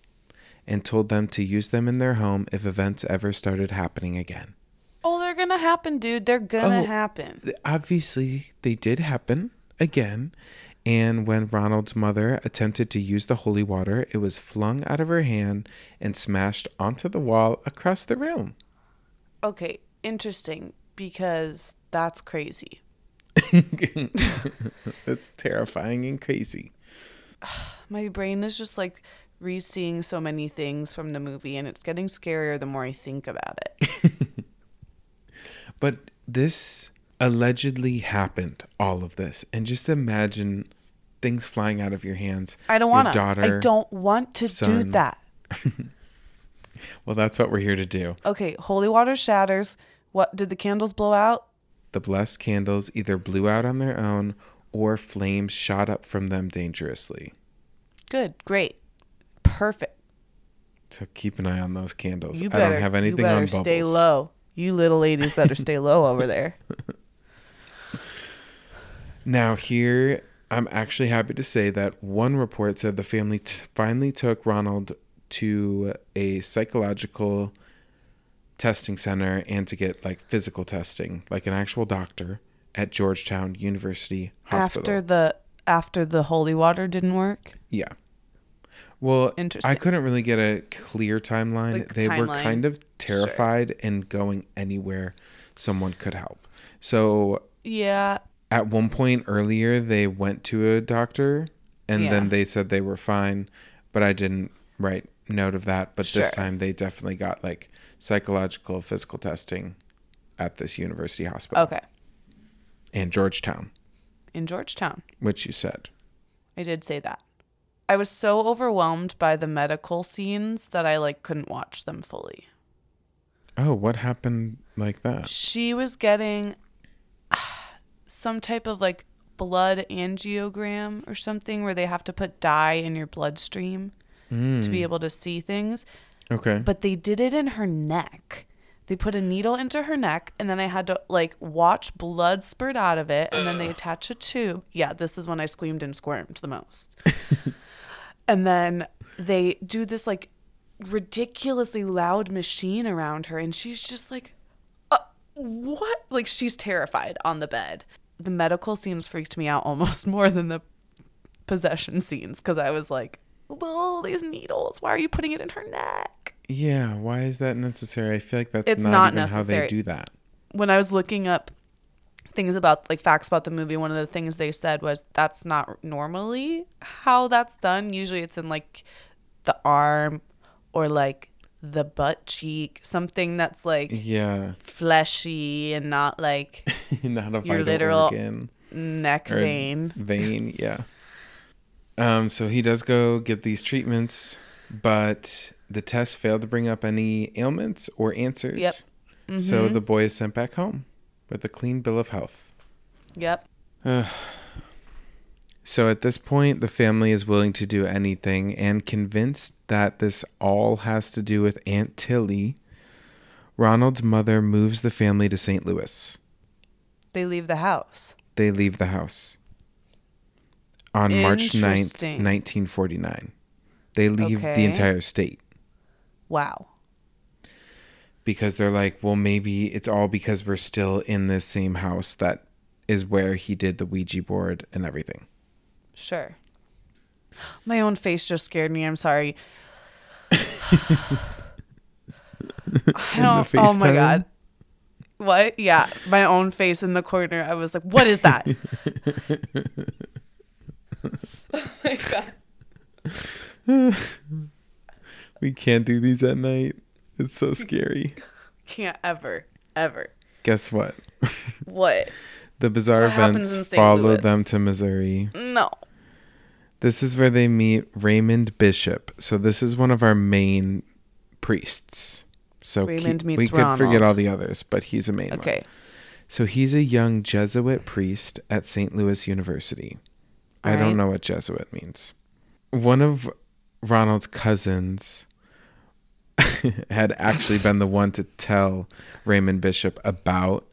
and told them to use them in their home if events ever started happening again.
Oh, they're gonna happen, dude. They're gonna
Oh.
happen.
obviously they did happen again And when Ronald's mother attempted to use the holy water, it was flung out of her hand and smashed onto the wall across the room.
Okay, interesting because that's crazy. <laughs>
That's terrifying and crazy. <sighs>
My brain is just like re-seeing so many things from the movie and it's getting scarier the more I think about it. <laughs>
But this allegedly happened, all of this. And just imagine things flying out of your hands.
I don't want to. I don't want to do that. <laughs>
Well, that's what we're here to do.
Okay, holy water shatters. What did the candles blow out?
The blessed candles either blew out on their own or flames shot up from them dangerously.
Good, great, perfect.
So keep an eye on those candles.
You
I don't have anything
you better
on bubbles.
stay low. You little ladies better stay low over there. <laughs>
Now, here, I'm actually happy to say that one report said the family t- finally took Ronald to a psychological testing center and to get like physical testing, like an actual doctor at Georgetown University Hospital.
After the after the holy water didn't work.
Yeah. Well,
Interesting.
I couldn't really get a clear timeline.
Like,
they were kind of terrified and going anywhere someone could help. So
Yeah,
at one point earlier, they went to a doctor and
Yeah.
then they said they were fine, but I didn't write note of that. But this time they definitely got like psychological physical testing at this university hospital
okay.
In Georgetown,
In Georgetown.
which you said.
I did say that. I was so overwhelmed by the medical scenes that I like couldn't watch them fully.
Oh, what happened like that?
She was getting some type of like blood angiogram or something where they have to put dye in your bloodstream to be able to see things.
Okay.
But they did it in her neck. They put a needle into her neck and then I had to like watch blood spurt out of it and then they attach a tube. Yeah, this is when I screamed and squirmed the most. <laughs> and then they do this like ridiculously loud machine around her and she's just like uh, what like she's terrified on the bed the medical scenes freaked me out <laughs> almost more than the possession scenes because i was like oh these needles why are you putting it in her neck
Yeah, why is that necessary? I feel like that's
It's
not,
not
even
necessary.
how they do that.
when i was looking up things about like facts about the movie one of the things they said was that's not normally how that's done usually it's in like the arm or like the butt cheek something that's like
Yeah,
fleshy and not like <laughs>
not a
Your literal
organ
neck vein.
Vein, yeah. Um, so he does go get these treatments, but the test failed to bring up any ailments or answers.
Yep.
So
Mm-hmm.
the boy is sent back home with a clean bill of health.
Yep. <sighs>
So at this point, the family is willing to do anything and convinced that this all has to do with Aunt Tilly. Ronald's mother moves the family to St. Louis.
They leave the house.
They leave the house on March 9th, 1949. They leave the entire state
Wow.
because they're like, well, maybe it's all because we're still in this same house that is where he did the Ouija board and everything.
Sure. My own face just scared me. I'm sorry. <laughs> I don't, oh my god. What? Yeah, my own face in the corner. I was like, "What is that?" oh my god.
We can't do these at night. It's so scary. <laughs>
Can't ever, ever.
Guess what?
What? <laughs>
The bizarre
What
events
in St.
follow
Louis?
them to Missouri.
No.
This is where they meet Raymond Bishop. So this is one of our main priests. So
Raymond
keep-
meets
we could forget all the others, but he's a main one.
Okay.
So he's a young Jesuit priest at St. Louis University. I don't
right.
know what Jesuit means. One of Ronald's cousins <laughs> had actually been the one to tell Raymond Bishop about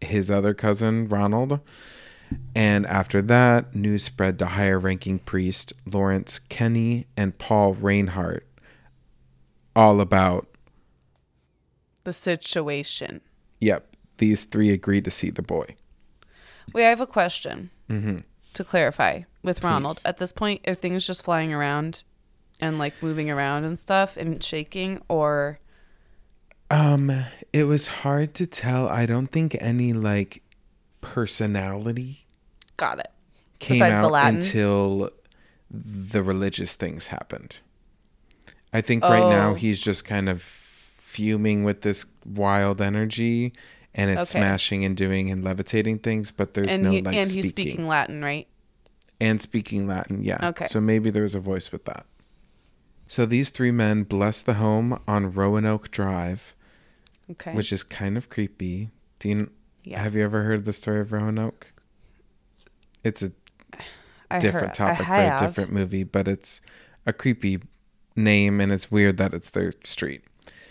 his other cousin, Ronald. And after that, news spread to higher ranking priest Lawrence Kenny and Paul Reinert all about,
The situation.
yep, these three agreed to see the boy.
Wait, I have a question.
hmm
to clarify with Ronald. At this point, are things just flying around and like moving around and stuff and shaking, or
Um, it was hard to tell. I don't think any like personality
got it?
came
Besides the
out
Latin?
until the religious things happened. I think right now
Oh.
he's just kind of fuming with this wild energy and it's
Okay.
smashing and doing and levitating things, but there's
and
no
he,
like
and
speaking.
he's speaking Latin, right?
and speaking Latin, yeah.
Okay.
So maybe there's a voice with that. So these three men bless the home on Roanoke Drive,
Okay.
which is kind of creepy. Do you,
yeah,
Have you ever heard the story of Roanoke? It's a
I
different
heard-
topic for a different movie, but it's a creepy name and it's weird that it's their street.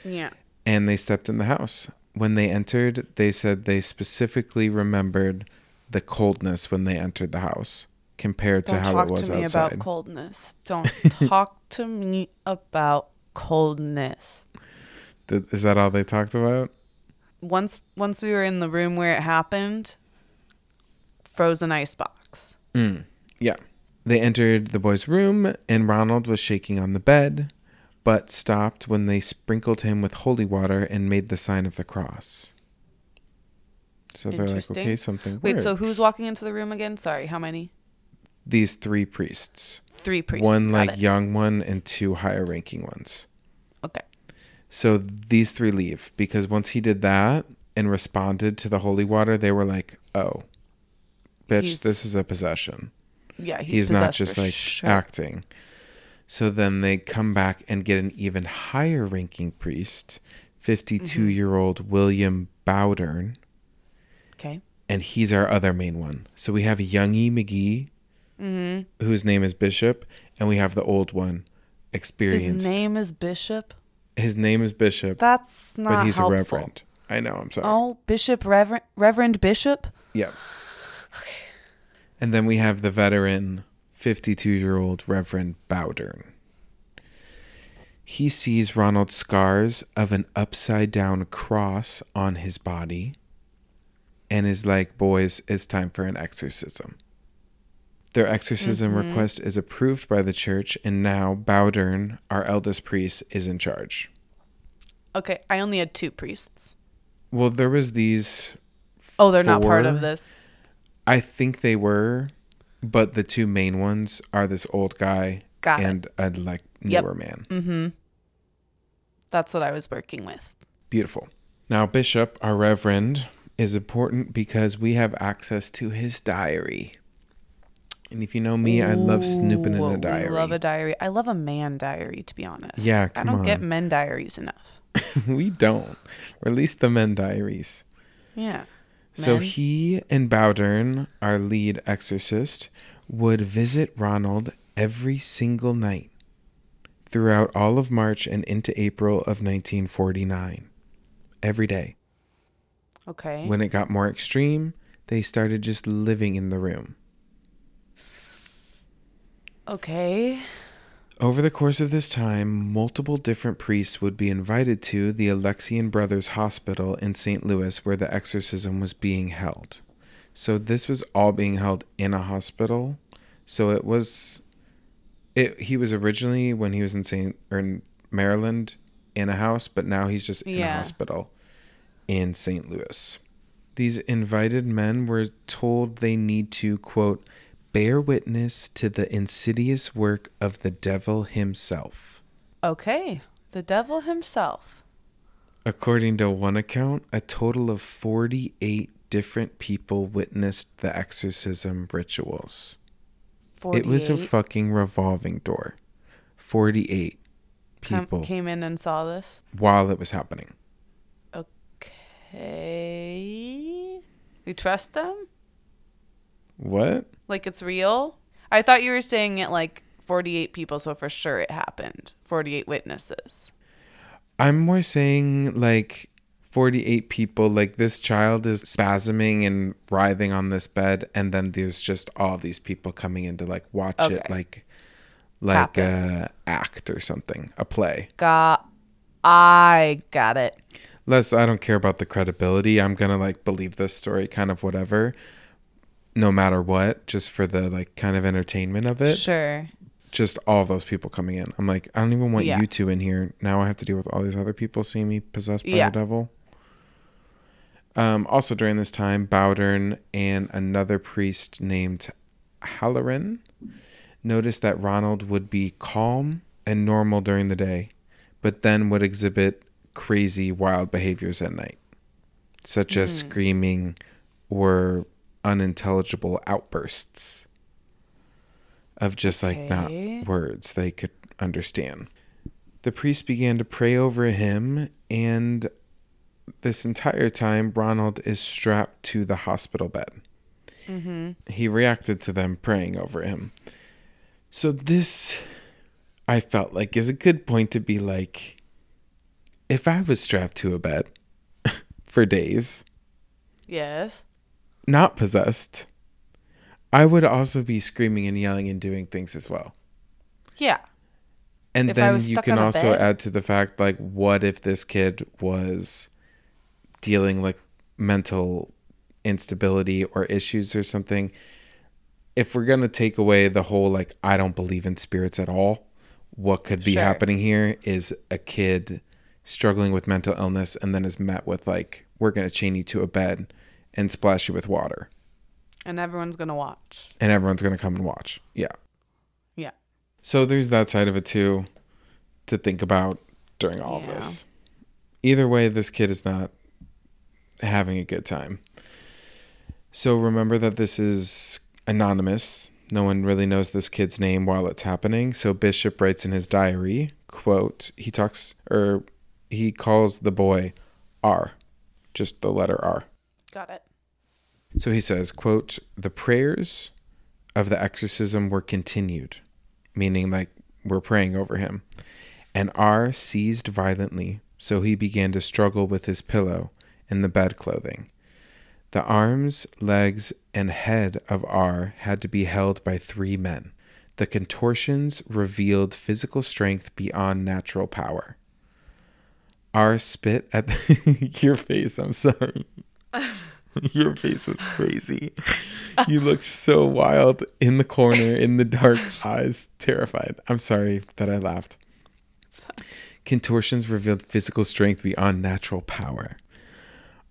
Yeah.
And they stepped in the house. When they entered, they said they specifically remembered the coldness when they entered the house compared
Don't
to how it was outside.
Don't <laughs> talk to me about coldness. Don't talk to me about coldness.
Is that all they talked about?
Once once we were in the room where it happened, frozen ice box.
Mm, yeah. They entered the boy's room, and Ronald was shaking on the bed, but stopped when they sprinkled him with holy water and made the sign of the cross. So they're like, okay, something.
Wait, so who's walking into the room again? Sorry, how many?
These three priests.
Three priests.
one like
it.
young one and two higher ranking ones. So these three leave because once he did that and responded to the holy water, they were like, "Oh, bitch,
He's-
this is a possession."
Yeah, he's,
he's, not just like
sure.
acting. So then they come back and get an even higher ranking priest, 52
Mm-hmm.
year old William Bowdern,
Okay.
and he's our other main one. So we have Youngie McGee,
Mm-hmm.
whose name is Bishop, and we have the old one, experienced.
His name is Bishop.
His name is Bishop,
That's not
but he's
helpful.
a reverend. I know, I'm sorry.
Oh, Bishop, Reverend, Reverend Bishop.
Yeah. And then we have the veteran, 52 year old Reverend Bowdern. He sees Ronald's scars of an upside down cross on his body and is like, Boys, it's time for an exorcism. Their exorcism
Mhm.
request is approved by the church, and now Bowdern, our eldest priest, is in charge.
Okay, I only had two priests.
Well, there was these.
Oh, they're not part of this.
I think they were, but the two main ones are this old guy
Got it.
and a like
Yep.
newer man.
Mm-hmm. That's what I was working with.
Beautiful. Now, Bishop, our reverend, is important because we have access to his diary. And if you know me, I love snooping in
Ooh,
a diary.
We love a diary. I love a man diary, to be honest.
Yeah,
I
come
don't get men diaries enough. <laughs>
we don't. Release the men diaries.
Yeah.
So
Men.
he and Bowdern, our lead exorcist, would visit Ronald every single night throughout all of March and into April of 1949. Every day.
Okay.
When it got more extreme, they started just living in the room.
Okay.
Over the course of this time, multiple different priests would be invited to the Alexian Brothers Hospital in St. Louis where the exorcism was being held. So this was all being held in a hospital. So it was it he was originally when he was in St. or in Maryland in a house, but now he's just in a hospital in St. Louis. These invited men were told they need to quote bear witness to the insidious work of the devil himself.
Okay. The devil himself.
According to one account, a total of 48 different people witnessed the exorcism rituals.
48
It was a fucking revolving door. 48
com-
people
came in and saw this.
while it was happening.
Okay. We trust them?
What?
Like it's real? I thought you were saying it like 48 people, so for sure it happened. 48 witnesses.
I'm more saying like 48 people, like this child is spasming and writhing on this bed, and then there's just all these people coming in to like watch it like like
Happen.
a act or something, a play.
Got I got it.
Less I don't care about the credibility. I'm gonna like believe this story kind of whatever. No matter what, just for the like kind of entertainment of it.
Sure.
Just all those people coming in. I'm like, I don't even want
Yeah.
you two in here. Now I have to deal with all these other people seeing me possessed by
Yeah.
the devil. Um, also during this time, Bowdern and another priest named Halloran noticed that Ronald would be calm and normal during the day, but then would exhibit crazy, wild behaviors at night, such as screaming or unintelligible outbursts of just like
Okay.
not words they could understand. The priest began to pray over him, and this entire time, Ronald is strapped to the hospital bed. Mm-hmm. He reacted to them praying over him. So, this I felt like is a good point to be like, if I was strapped to a bed <laughs> for days,
Yes.
Not possessed, I would also be screaming and yelling and doing things as well.
Yeah.
And
If
then you can also
bed?
add to the fact like what if this kid was dealing with mental instability or issues or something? If we're going to take away the whole like I don't believe in spirits at all, what could be
Sure.
happening here is a kid struggling with mental illness and then is met with like we're going to chain you to a bed and splash you with water
And everyone's gonna watch.
and everyone's going to come and watch. Yeah.
Yeah.
So there's that side of it too to think about during all
Yeah.
of this. Either way, this kid is not having a good time. So remember that this is anonymous. No one really knows this kid's name while it's happening. So Bishop writes in his diary, quote, he talks or he calls the boy R, just the letter R.
Got it.
So he says, quote, the prayers of the exorcism were continued, meaning like we're praying over him. And R seized violently, so he began to struggle with his pillow and the bed clothing. The arms, legs, and head of R had to be held by three men. The contortions revealed physical strength beyond natural power. R spit at <laughs> your face. I'm sorry. <laughs> Your face was crazy. You looked so wild in the corner, in the dark eyes, terrified. I'm sorry that I laughed. Contortions revealed physical strength beyond natural power.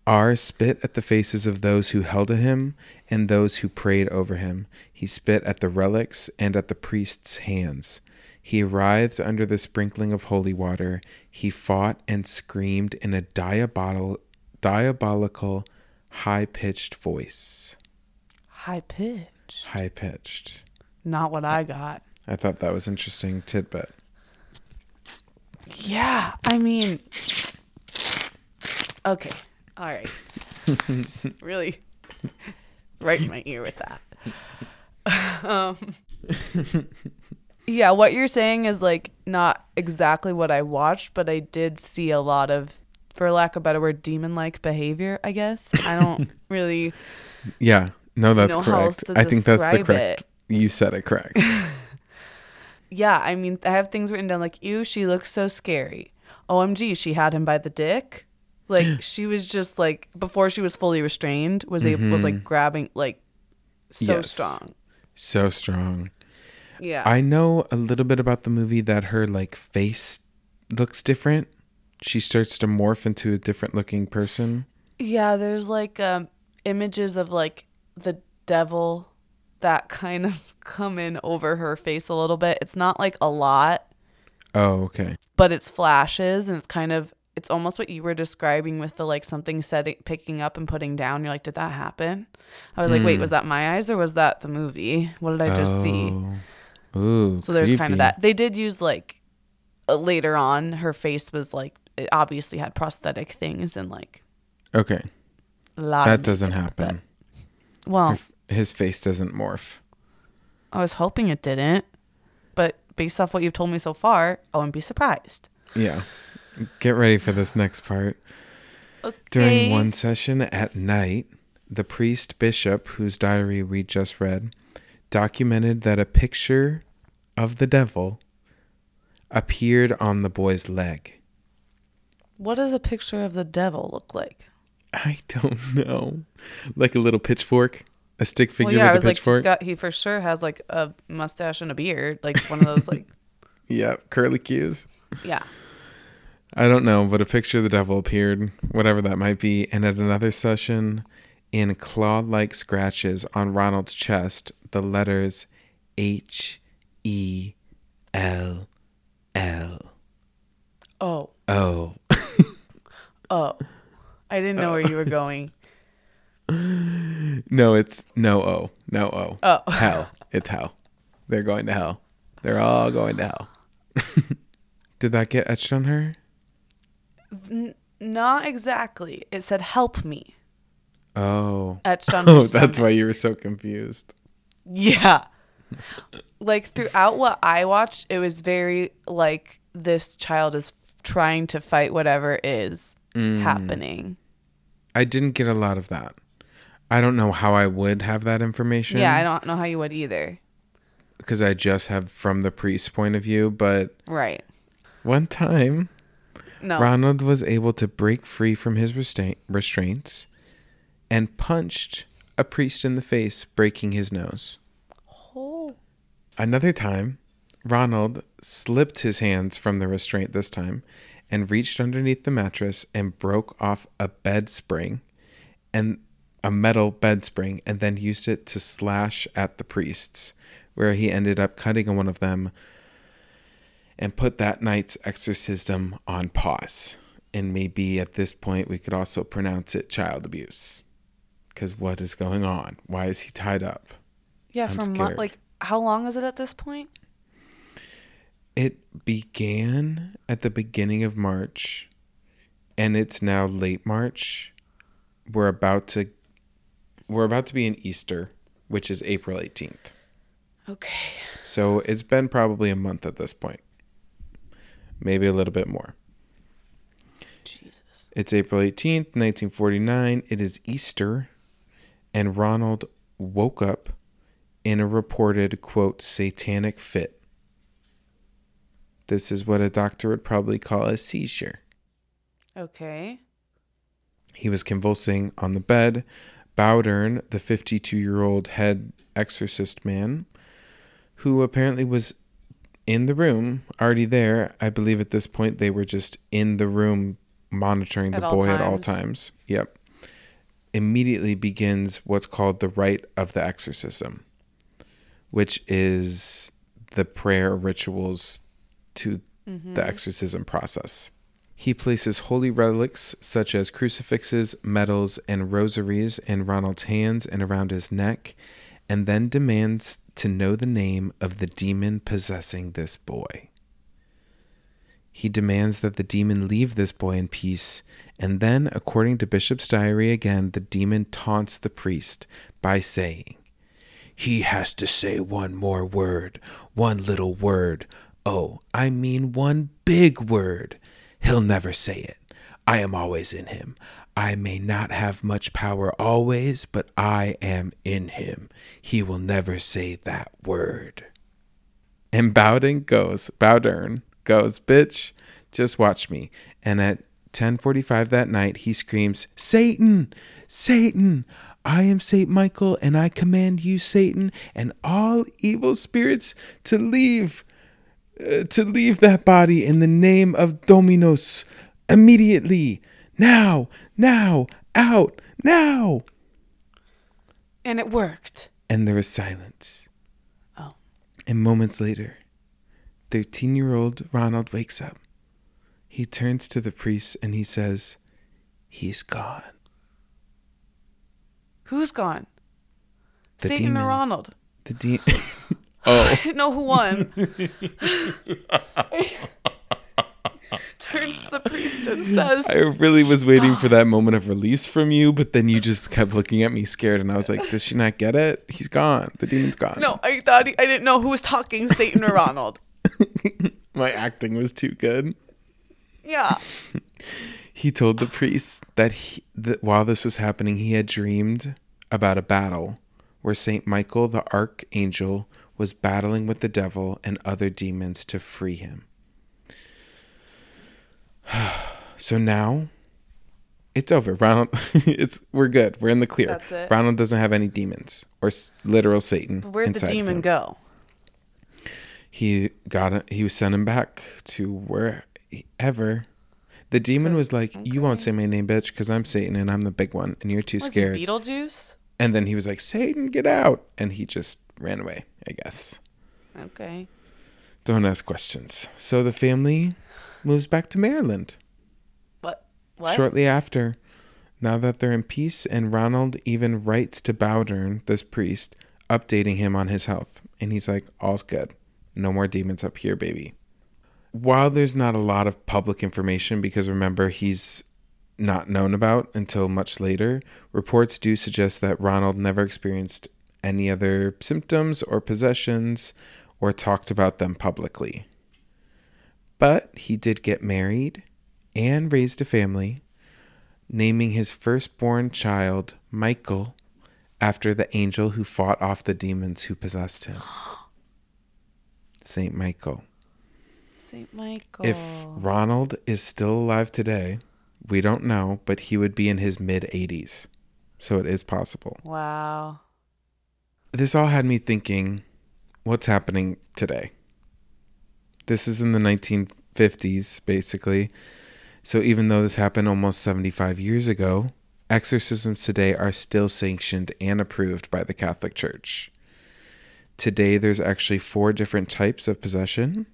R spit at the faces of those who held him and those who prayed over him. He spit at the relics and at the priest's hands. He writhed under the sprinkling of holy water. He fought and screamed in a diabol- diabolical, high pitched voice.
High pitch.
High pitched.
Not what I got.
I thought that was interesting tidbit.
Yeah. I mean. Okay. All right. <laughs> Really right in my ear with that. um, yeah, what you're saying is like not exactly what I watched, but I did see a lot of, for lack of a better word, demon like behavior, I guess. I don't <laughs> really.
Yeah. No, that's
know how else
correct. I think that's the correct. You said it correct. <laughs>
Yeah, I mean, I have things written down like, ew, she looks so scary. OMG, she had him by the dick. Like, <gasps> she was just like, before she was fully restrained, was able, was like grabbing, like, so
Mm-hmm. Yes.
strong.
so strong.
Yeah.
I know a little bit about the movie that her like face looks different. She starts to morph into a different looking person.
yeah, there's like um, images of like the devil that kind of <laughs> come in over her face a little bit. It's not like a lot,
Oh, okay.
but it's flashes and it's kind of it's almost what you were describing with the like something setting picking up and putting down you're like did that happen i was like wait was that my eyes or was that the movie what did i just see
Oh. Ooh.
so there's kind of that they did use like uh, later on her face was like it obviously had prosthetic things and like
Okay. That doesn't happen.
but- well
Her f- His face doesn't morph.
i was hoping it didn't but based off what you've told me so far i wouldn't be surprised
Yeah. Get ready for this next part.
okay.
During one session at night, the priest bishop, whose diary we just read, documented that a picture of the devil appeared on the boy's leg.
What does a picture of the devil look like
I don't know. Like a little pitchfork A stick
Well,
figure
yeah, I
with
was
a
like, he's
pitchfork.
got he for sure has like a mustache and a beard, like one of those like <laughs>
yeah, curly cues.
yeah.
I don't know, but a picture of the devil appeared, whatever that might be, and at another session, in claw like scratches on Ronald's chest, the letters H E L L
Oh,
Oh. <laughs>
oh, I didn't know where you were oh. going.
No, it's no O. No O.
Oh.
Hell. It's hell. They're going to hell. They're all going to hell. <laughs> Did that get etched on her?
Not exactly. It said "help me"
Oh.
etched on. <laughs> her
Oh, that's why you were so confused.
Yeah. like throughout what I watched, it was very like this child is trying to fight whatever is
Mm.
happening.
I didn't get a lot of that. I don't know how I would have that information.
Yeah, I don't know how you would either.
because I just have from the priest's point of view. But
Right.
one time,
No.
Ronald was able to break free from his restraint, restraints and punched a priest in the face, breaking his nose.
Oh.
Another time, Ronald slipped his hands from the restraint this time and reached underneath the mattress and broke off a bed spring and a metal bed spring and then used it to slash at the priests, where he ended up cutting one of them and put that night's exorcism on pause. And maybe at this point we could also pronounce it child abuse. Because what is going on? Why is he tied up?
Yeah,
I'm
from like how long is it at this point?
It began at the beginning of March and it's now late March. We're about to we're about to be in Easter, which is April 18th.
Okay.
So it's been probably a month at this point. Maybe a little bit more.
Jesus.
It's April 18th, 1949. It is Easter and Ronald woke up in a reported quote satanic fit. This is what a doctor would probably call a seizure.
Okay.
He was convulsing on the bed. Bowdern, the 52 year old head exorcist man, who apparently was in the room, already there. I believe at this point they were just in the room monitoring
At
the boy at all
times.
times. Yep. Immediately begins what's called the rite of the exorcism, which is the prayer rituals to mm-hmm. the exorcism process. He places holy relics such as crucifixes, medals, and rosaries in Ronald's hands and around his neck, and then demands to know the name of the demon possessing this boy. He demands that the demon leave this boy in peace, and then, according to Bishop's diary again, the demon taunts the priest by saying, He has to say one more word, one little word. Oh, I mean one big word. He'll never say it. I am always in him. I may not have much power always, but I am in him. He will never say that word. And Bowden goes, Bowdern goes, bitch, just watch me. And at 10:45 that night, he screams, "Satan! Satan! I am Saint Michael, and I command you, Satan, and all evil spirits to leave, uh, to leave that body in the name of Dominus immediately, now, now, out, now!"
And it worked.
And there is silence.
Oh.
And moments later, 13 year old Ronald wakes up. He turns to the priest and he says, He's gone.
Who's gone?
The
Satan
demon.
or Ronald?
The de- <laughs> Oh,
I didn't know who won. <laughs> Turns to the priest and says,
I really was waiting for that moment of release from you, but then you just kept looking at me scared, and I was like, Does she not get it? He's gone. The demon's gone.
"No, I thought he, I didn't know who was talking, Satan or Ronald." <laughs>
My acting was too good.
Yeah. <laughs>
He told the priest that, he, that while this was happening, he had dreamed about a battle where Saint Michael the archangel was battling with the devil and other demons to free him. <sighs> so now It's over. Ronald, <laughs> it's we're good. We're in the clear.
That's it?
Ronald doesn't have any demons or s- literal Satan.
But where'd the demon go?
He got it. He was sent him back to wherever. The demon was like, "You won't say my name, bitch, because I'm Satan and I'm the big one, and you're too
Was
scared."
Beetlejuice?
and then he was like, "Satan, get out!" And he just ran away. I guess.
Okay.
Don't ask questions. So the family moves back to Maryland.
What? What?
Shortly after, now that they're in peace, and Ronald even writes to Bowdern, this priest, updating him on his health. And he's like, All's good. No more demons up here, baby. While there's not a lot of public information, because remember, he's not known about until much later, reports do suggest that Ronald never experienced any other symptoms or possessions or talked about them publicly. But he did get married and raised a family, naming his firstborn child Michael after the angel who fought off the demons who possessed him. <gasps> Saint Michael.
Saint Michael.
If Ronald is still alive today, we don't know, but he would be in his mid 80s. So it is possible.
wow.
This all had me thinking what's happening today? This is in the 1950s, basically. So even though this happened almost 75 years ago, exorcisms today are still sanctioned and approved by the Catholic Church. Today, there's actually four different types of possession,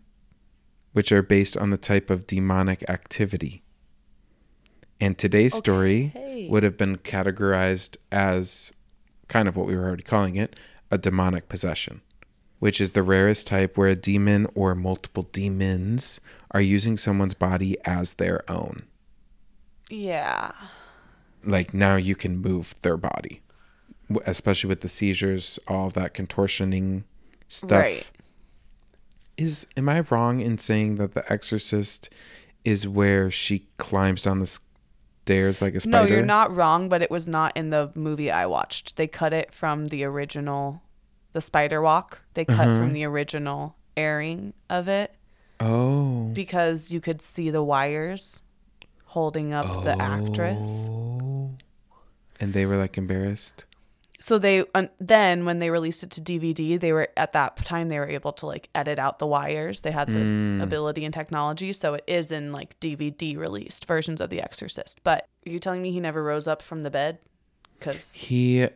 which are based on the type of demonic activity. And today's story
Okay.
would have been categorized as kind of what we were already calling it a demonic possession, which is the rarest type where a demon or multiple demons are using someone's body as their own.
Yeah.
Like now you can move their body, especially with the seizures, all that contortioning stuff.
Right.
Is am I wrong in saying that the exorcist is where she climbs down the stairs like a
No, you're not wrong, but it was not in the movie I watched. They cut it from the original, the Spider Walk. They cut
Uh-huh.
from the original airing of it
Oh.
because you could see the wires holding up the actress.
Oh. And they were like embarrassed.
So they then when they released it to DVD, they were at that time they were able to like edit out the wires. They had the
Mm.
ability and technology, so it is in like DVD released versions of The Exorcist. But are you telling me he never rose up from the bed? Because
He,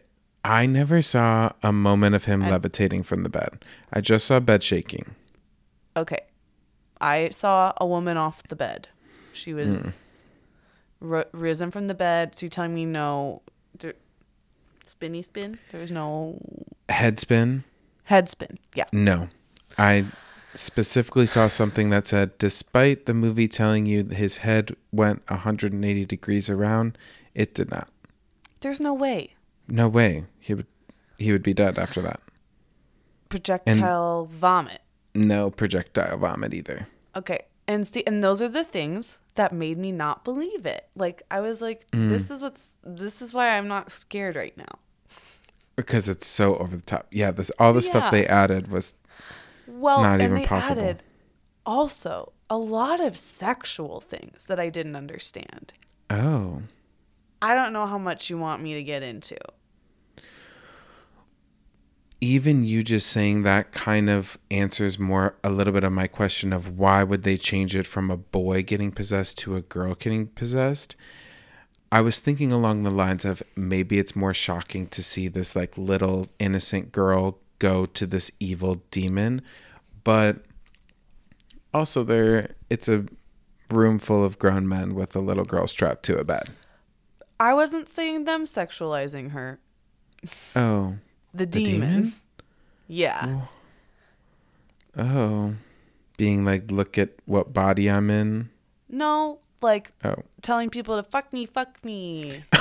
I never saw a moment of him levitating from the bed. I just saw bed shaking.
okay, I saw a woman off the bed. She was ri- risen from the bed. So you telling me no, spinny spin? There was no
Head spin?
head spin. Yeah.
No. I specifically saw something that said, despite the movie telling you his head went 180 degrees around, it did not.
There's no way.
No way. He would, he would be dead after that.
Projectile vomit.
No projectile vomit either.
Okay. And see and those are the things that made me not believe it. Like I was like
Mm.
this is what's this is why I'm not scared right now.
Because it's so over the top. Yeah, this all the
Yeah.
stuff they added was
Well,
Not
and
even
they
possible.
added also a lot of sexual things that I didn't understand.
oh.
I don't know how much you want me to get into.
Even you just saying that kind of answers more a little bit of my question of why would they change it from a boy getting possessed to a girl getting possessed. I was thinking along the lines of maybe it's more shocking to see this like little innocent girl go to this evil demon but also there it's a room full of grown men with a little girl strapped to a bed.
I wasn't saying them sexualizing her.
oh
The,
The
demon.
demon?
Yeah.
oh being like look at what body i'm in
No, like
oh
telling people to fuck me, fuck me. <laughs>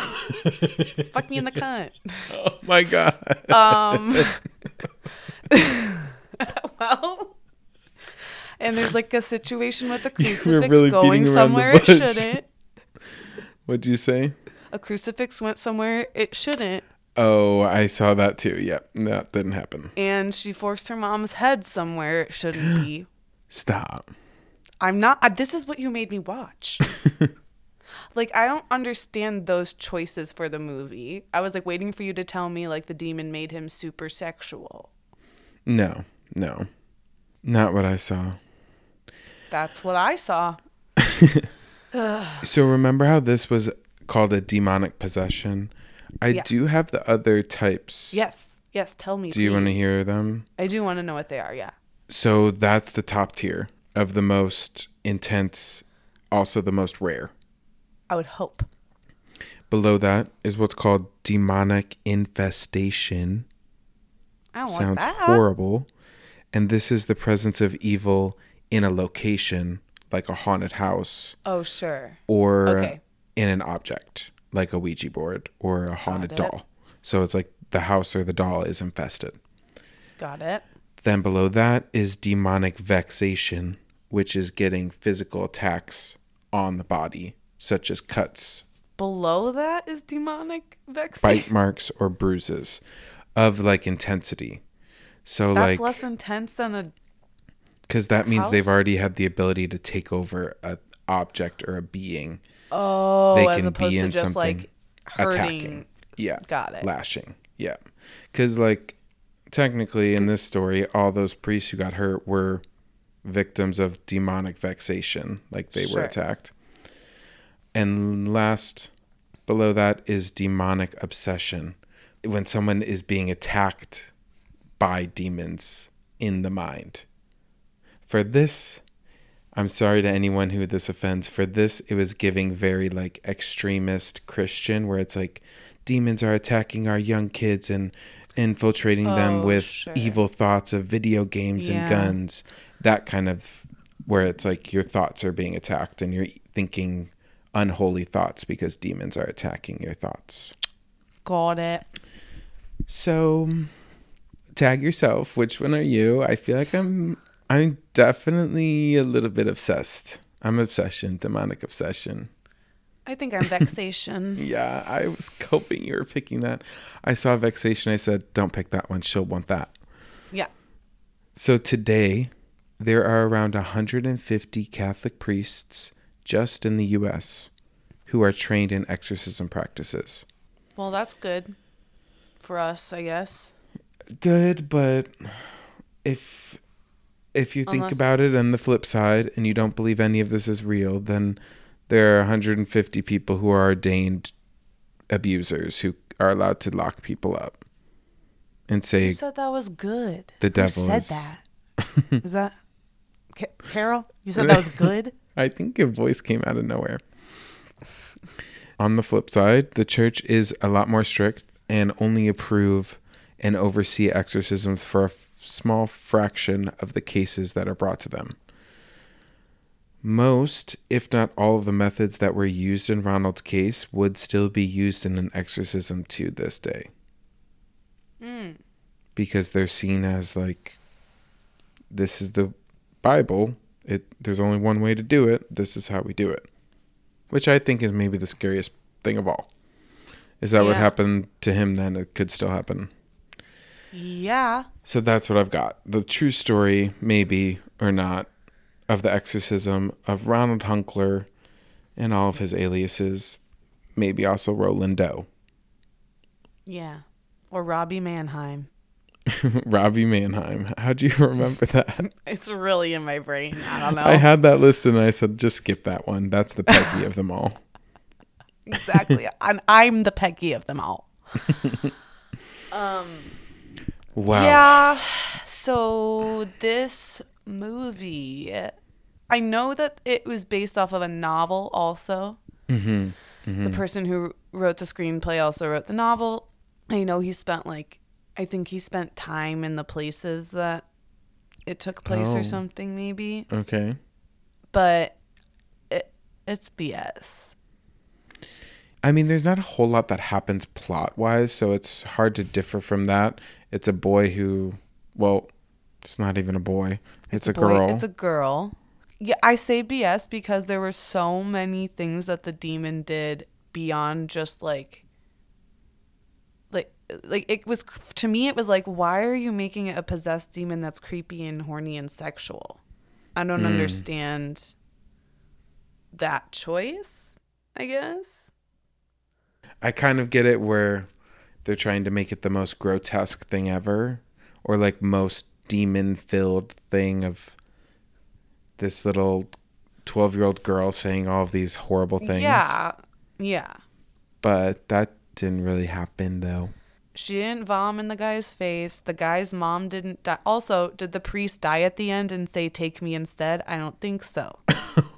fuck me in the cunt.
Oh my god.
Um, <laughs> <laughs> well, and there's like a situation with the crucifix
really
going
beating around the
somewhere it shouldn't.
What'd you say?
A crucifix went somewhere it shouldn't,
Oh, I saw that too. Yep. That didn't happen.
and she forced her mom's head somewhere it shouldn't be. <gasps>
Stop.
I'm not. I, this is what you made me watch. <laughs> Like I don't understand those choices for the movie. I was like waiting for you to tell me like the demon made him super sexual.
No, no, not what I saw.
That's what I saw. <laughs>
So remember how this was called a demonic possession? I
Yeah.
do have the other types.
Yes. Yes, tell me.
Do you want to hear them?
I do want to know what they are, yeah.
So that's the top tier of the most intense, also the most rare.
I would hope.
Below that is what's called demonic infestation.
I don't
Sounds
want that.
horrible. And this is the presence of evil in a location, like a haunted house,
Oh, sure.
or
Okay.
in an object, like a Ouija board or a haunted doll. So it's like the house or the doll is infested.
Got it.
Then below that is demonic vexation, which is getting physical attacks on the body, such as cuts,
Below that is demonic vexation.
bite marks, or bruises of like intensity. So
That's
like
less intense than a
because that means they've already had the ability to take over a object or a being.
Oh,
They
as
can
opposed
be
to
in
just like hurting.
attacking. Yeah.
Got it.
Lashing. Yeah. Because, like, technically in this story, all those priests who got hurt were victims of demonic vexation. Like, they
Sure.
were attacked. And last, below that, is demonic obsession. When someone is being attacked by demons in the mind. For this, I'm sorry to anyone who this offends. For this, it was giving very like extremist Christian, where it's like demons are attacking our young kids and infiltrating them
Oh,
with
sure.
evil thoughts of video games
Yeah.
and guns. That kind of where it's like your thoughts are being attacked and you're thinking unholy thoughts because demons are attacking your thoughts.
Got it.
So tag yourself. Which one are you? I feel like I'm I'm definitely a little bit obsessed. I'm obsession, demonic obsession.
I think I'm <laughs> vexation.
Yeah, I was hoping you were picking that. I saw vexation. I said, don't pick that one. She'll want that.
yeah.
So today, there are around 150 Catholic priests just in the U.S. who are trained in exorcism practices.
Well, that's good for us, I guess.
good, but if if you think
Unless-
about it on the flip side and you don't believe any of this is real, then there are 150 people who are ordained abusers who are allowed to lock people up and say
Who said that was good?
The
Who
devil
said
is-
that? <laughs> is that Ca- Carol? You said that was good? <laughs>
I think your voice came out of nowhere. On the flip side, the church is a lot more strict and only approve and oversee exorcisms for a f- small fraction of the cases that are brought to them. Most, if not all, of the methods that were used in Ronald's case would still be used in an exorcism to this day. Hmm. Because they're seen as like, this is the Bible. It there's only one way to do it. This is how we do it. Which I think is maybe the scariest thing of all. Is that what happened to him then? It could still happen.
Yeah.
So that's what I've got. The true story, maybe or not, of the exorcism of Ronald Hunkeler and all of his aliases, maybe also Roland Doe.
Yeah. Or Robbie Mannheim. <laughs>
Robbie Mannheim. How do you <laughs> remember that?
It's really in my brain. I don't know.
I had that list and I said, just skip that one. That's the Peggy of them all. <laughs>
exactly. I'm, I'm the Peggy of them all.
Um, Wow.
Yeah. So this movie, I know that it was based off of a novel. Also,
Mm-hmm.
the person who wrote the screenplay also wrote the novel. I know he spent like, I think he spent time in the places that it took place
Oh.
or something, maybe.
Okay.
But it, it's BS.
I mean, there's not a whole lot that happens plot wise, so it's hard to differ from that. It's a boy who, well, it's not even a boy. It's, a
boy-
girl.
It's a girl. Yeah, I say BS because there were so many things that the demon did beyond just like like like it was to me it was like why are you making it a possessed demon that's creepy and horny and sexual? I don't
Hmm.
understand that choice. I guess.
I kind of get it where they're trying to make it the most grotesque thing ever or like most demon filled thing of this little 12 year old girl saying all of these horrible things.
Yeah. Yeah.
But that didn't really happen though.
She didn't vom in the guy's face. The guy's mom didn't die. Also, did the priest die at the end and say, Take me instead? I don't think so. <laughs>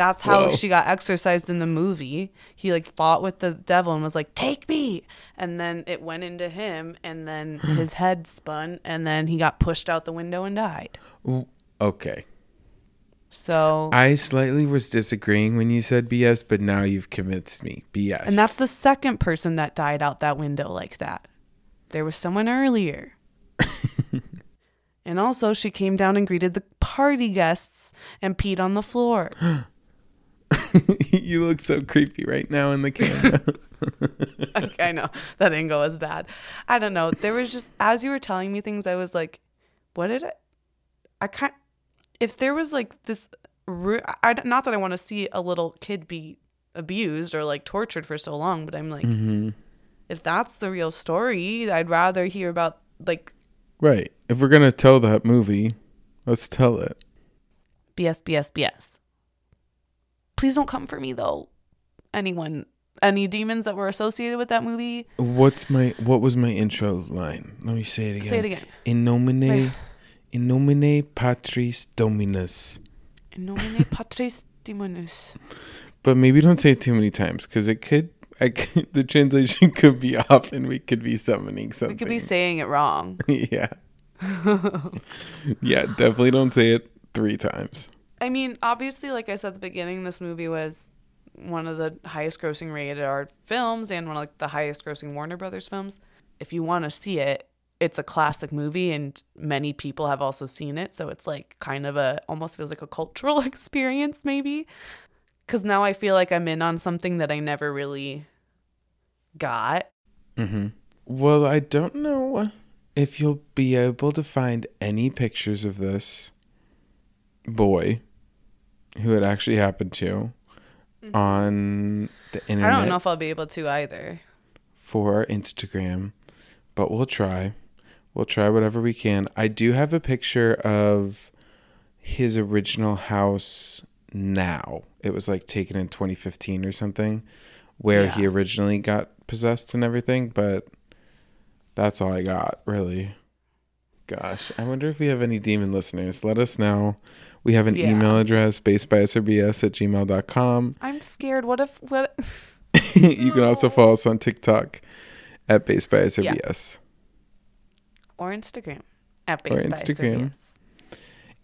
That's how
Whoa.
she got exorcised in the movie. He like fought with the devil and was like, Take me. And then it went into him, and then <gasps> his head spun, and then he got pushed out the window and died.
Okay.
So,
I slightly was disagreeing when you said BS, but now you've convinced me. BS.
and that's the second person that died out that window like that. There was someone earlier. <laughs> and also, she came down and greeted the party guests and peed on the floor. <gasps> <gasps> <laughs>
you look so creepy right now in the camera. <laughs>
I know that angle is bad. I don't know. There was just as you were telling me things, I was like, "What did I?" I can't. If there was like this, I not that I want to see a little kid be abused or like tortured for so long, but I'm like,
Mm-hmm.
if that's the real story, I'd rather hear about like
right. If we're going to tell that movie, let's tell it.
BS, BS, BS. Please don't come for me though. Anyone, any demons that were associated with that movie,
What's my what was my intro line? Let me say it again.
say it again.
In nomine
Wait.
in nomine Patris Dominus.
In nomine <laughs> Patris Dominus.
But maybe don't say it too many times cuz it could I could, <laughs> the translation could be off and we could be summoning something.
We could be saying it wrong. <laughs>
yeah. yeah, definitely don't say it 3 times.
I mean, obviously, like I said at the beginning, this movie was one of the highest grossing rated R films and one of like the highest grossing Warner Brothers films. If you want to see it, it's a classic movie and many people have also seen it. So it's like kind of a almost feels like a cultural <laughs> experience, maybe. Cause now I feel like I'm in on something that I never really got.
Mm-hmm. Well, I don't know if you'll be able to find any pictures of this boy who it actually happened to mm-hmm. on the internet.
I don't know if I'll be able to either.
for Instagram, but we'll try. We'll try whatever we can. I do have a picture of his original house now. It was like taken in 2015 or something, where he originally got possessed and everything, but that's all I got, really. Gosh, I wonder if we have any demon listeners. Let us know. We have an
Yeah.
email address, basedbiasedorbs at gmail.com. <laughs>
I'm scared. What if what <laughs>
you can also follow us on TikTok at basedbiasedorbs.
or Instagram at
Or
Base by
Instagram.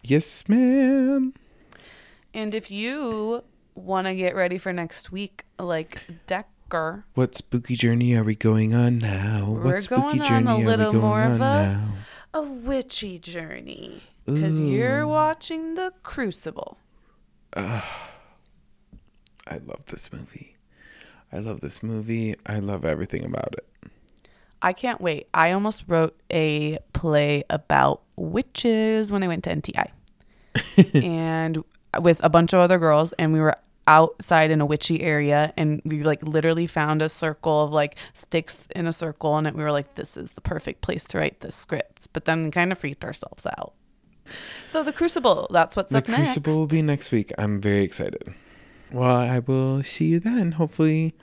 Yes, ma'am.
And if you want to get ready for next week, like Decker,
What spooky journey are we going on now?
We're
what spooky
going on
journey
a little more of a-
now?
a witchy journey, because you're watching The Crucible.
I love this movie. I love this movie. I love everything about it.
I can't wait. I almost wrote a play about witches when I went to NTI, <laughs> and with a bunch of other girls, and we were outside in a witchy area and we like literally found a circle of like sticks in a circle and it, we were like this is the perfect place to write this script but then we kind of freaked ourselves out so the crucible that's what's
the
up next.
The Crucible will be next week. I'm very excited. Well, I will see you then. Hopefully,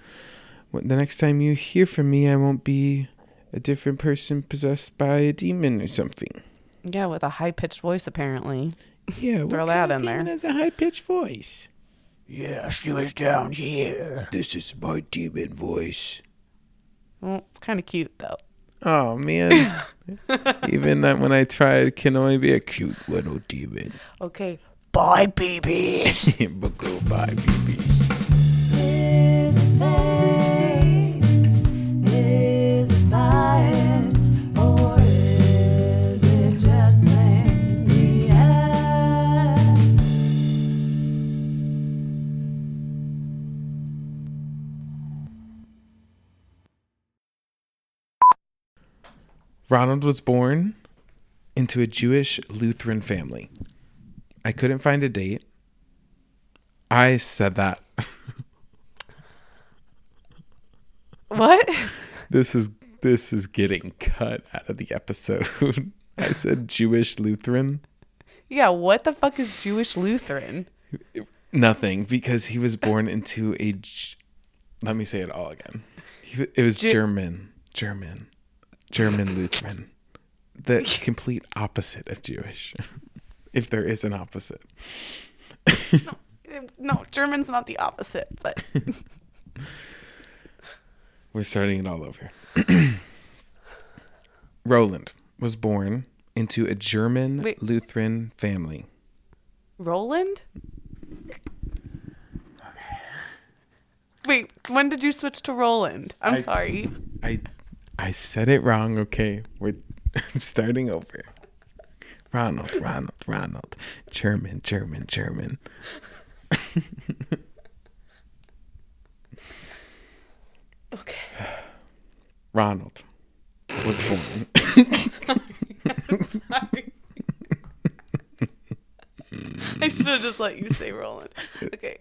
the next time you hear from me, I won't be a different person possessed by a demon or something.
yeah with a high-pitched voice apparently
Yeah, what
Throw
kind
that
of
in there.
demon has a high pitched voice?
Yeah, she was down here.
This is my demon voice.
well, it's kind of cute though
Oh man! <laughs> Even that when I try, it can only be a cute little demon.
okay
Bye, babies.
but go bye, baby.
Is it based? Is it biased?
Ronald was born into a Jewish Lutheran family. I couldn't find a date. I said that
What? <laughs>
This is this is getting cut out of the episode. <laughs> I said Jewish Lutheran.
Yeah, what the fuck is Jewish Lutheran?
Nothing, because he was born into a. Let me say it all again. He, it was
Ju-
German, German, German Lutheran, the <laughs> complete opposite of Jewish, <laughs> if there is an opposite.
No, German's not the opposite, but <laughs>
We're starting it all over. <clears throat> Roland was born into a German
Wait.
Lutheran family.
Roland? Wait, when did you switch to Roland? I'm
I-
sorry.
I I said it wrong, okay? We're I'm <laughs> starting over. Ronald, Ronald, Ronald. German, German, German. <laughs>
Okay.
Ronald was born. <laughs>
Sorry. I should have just let you say Roland. Okay.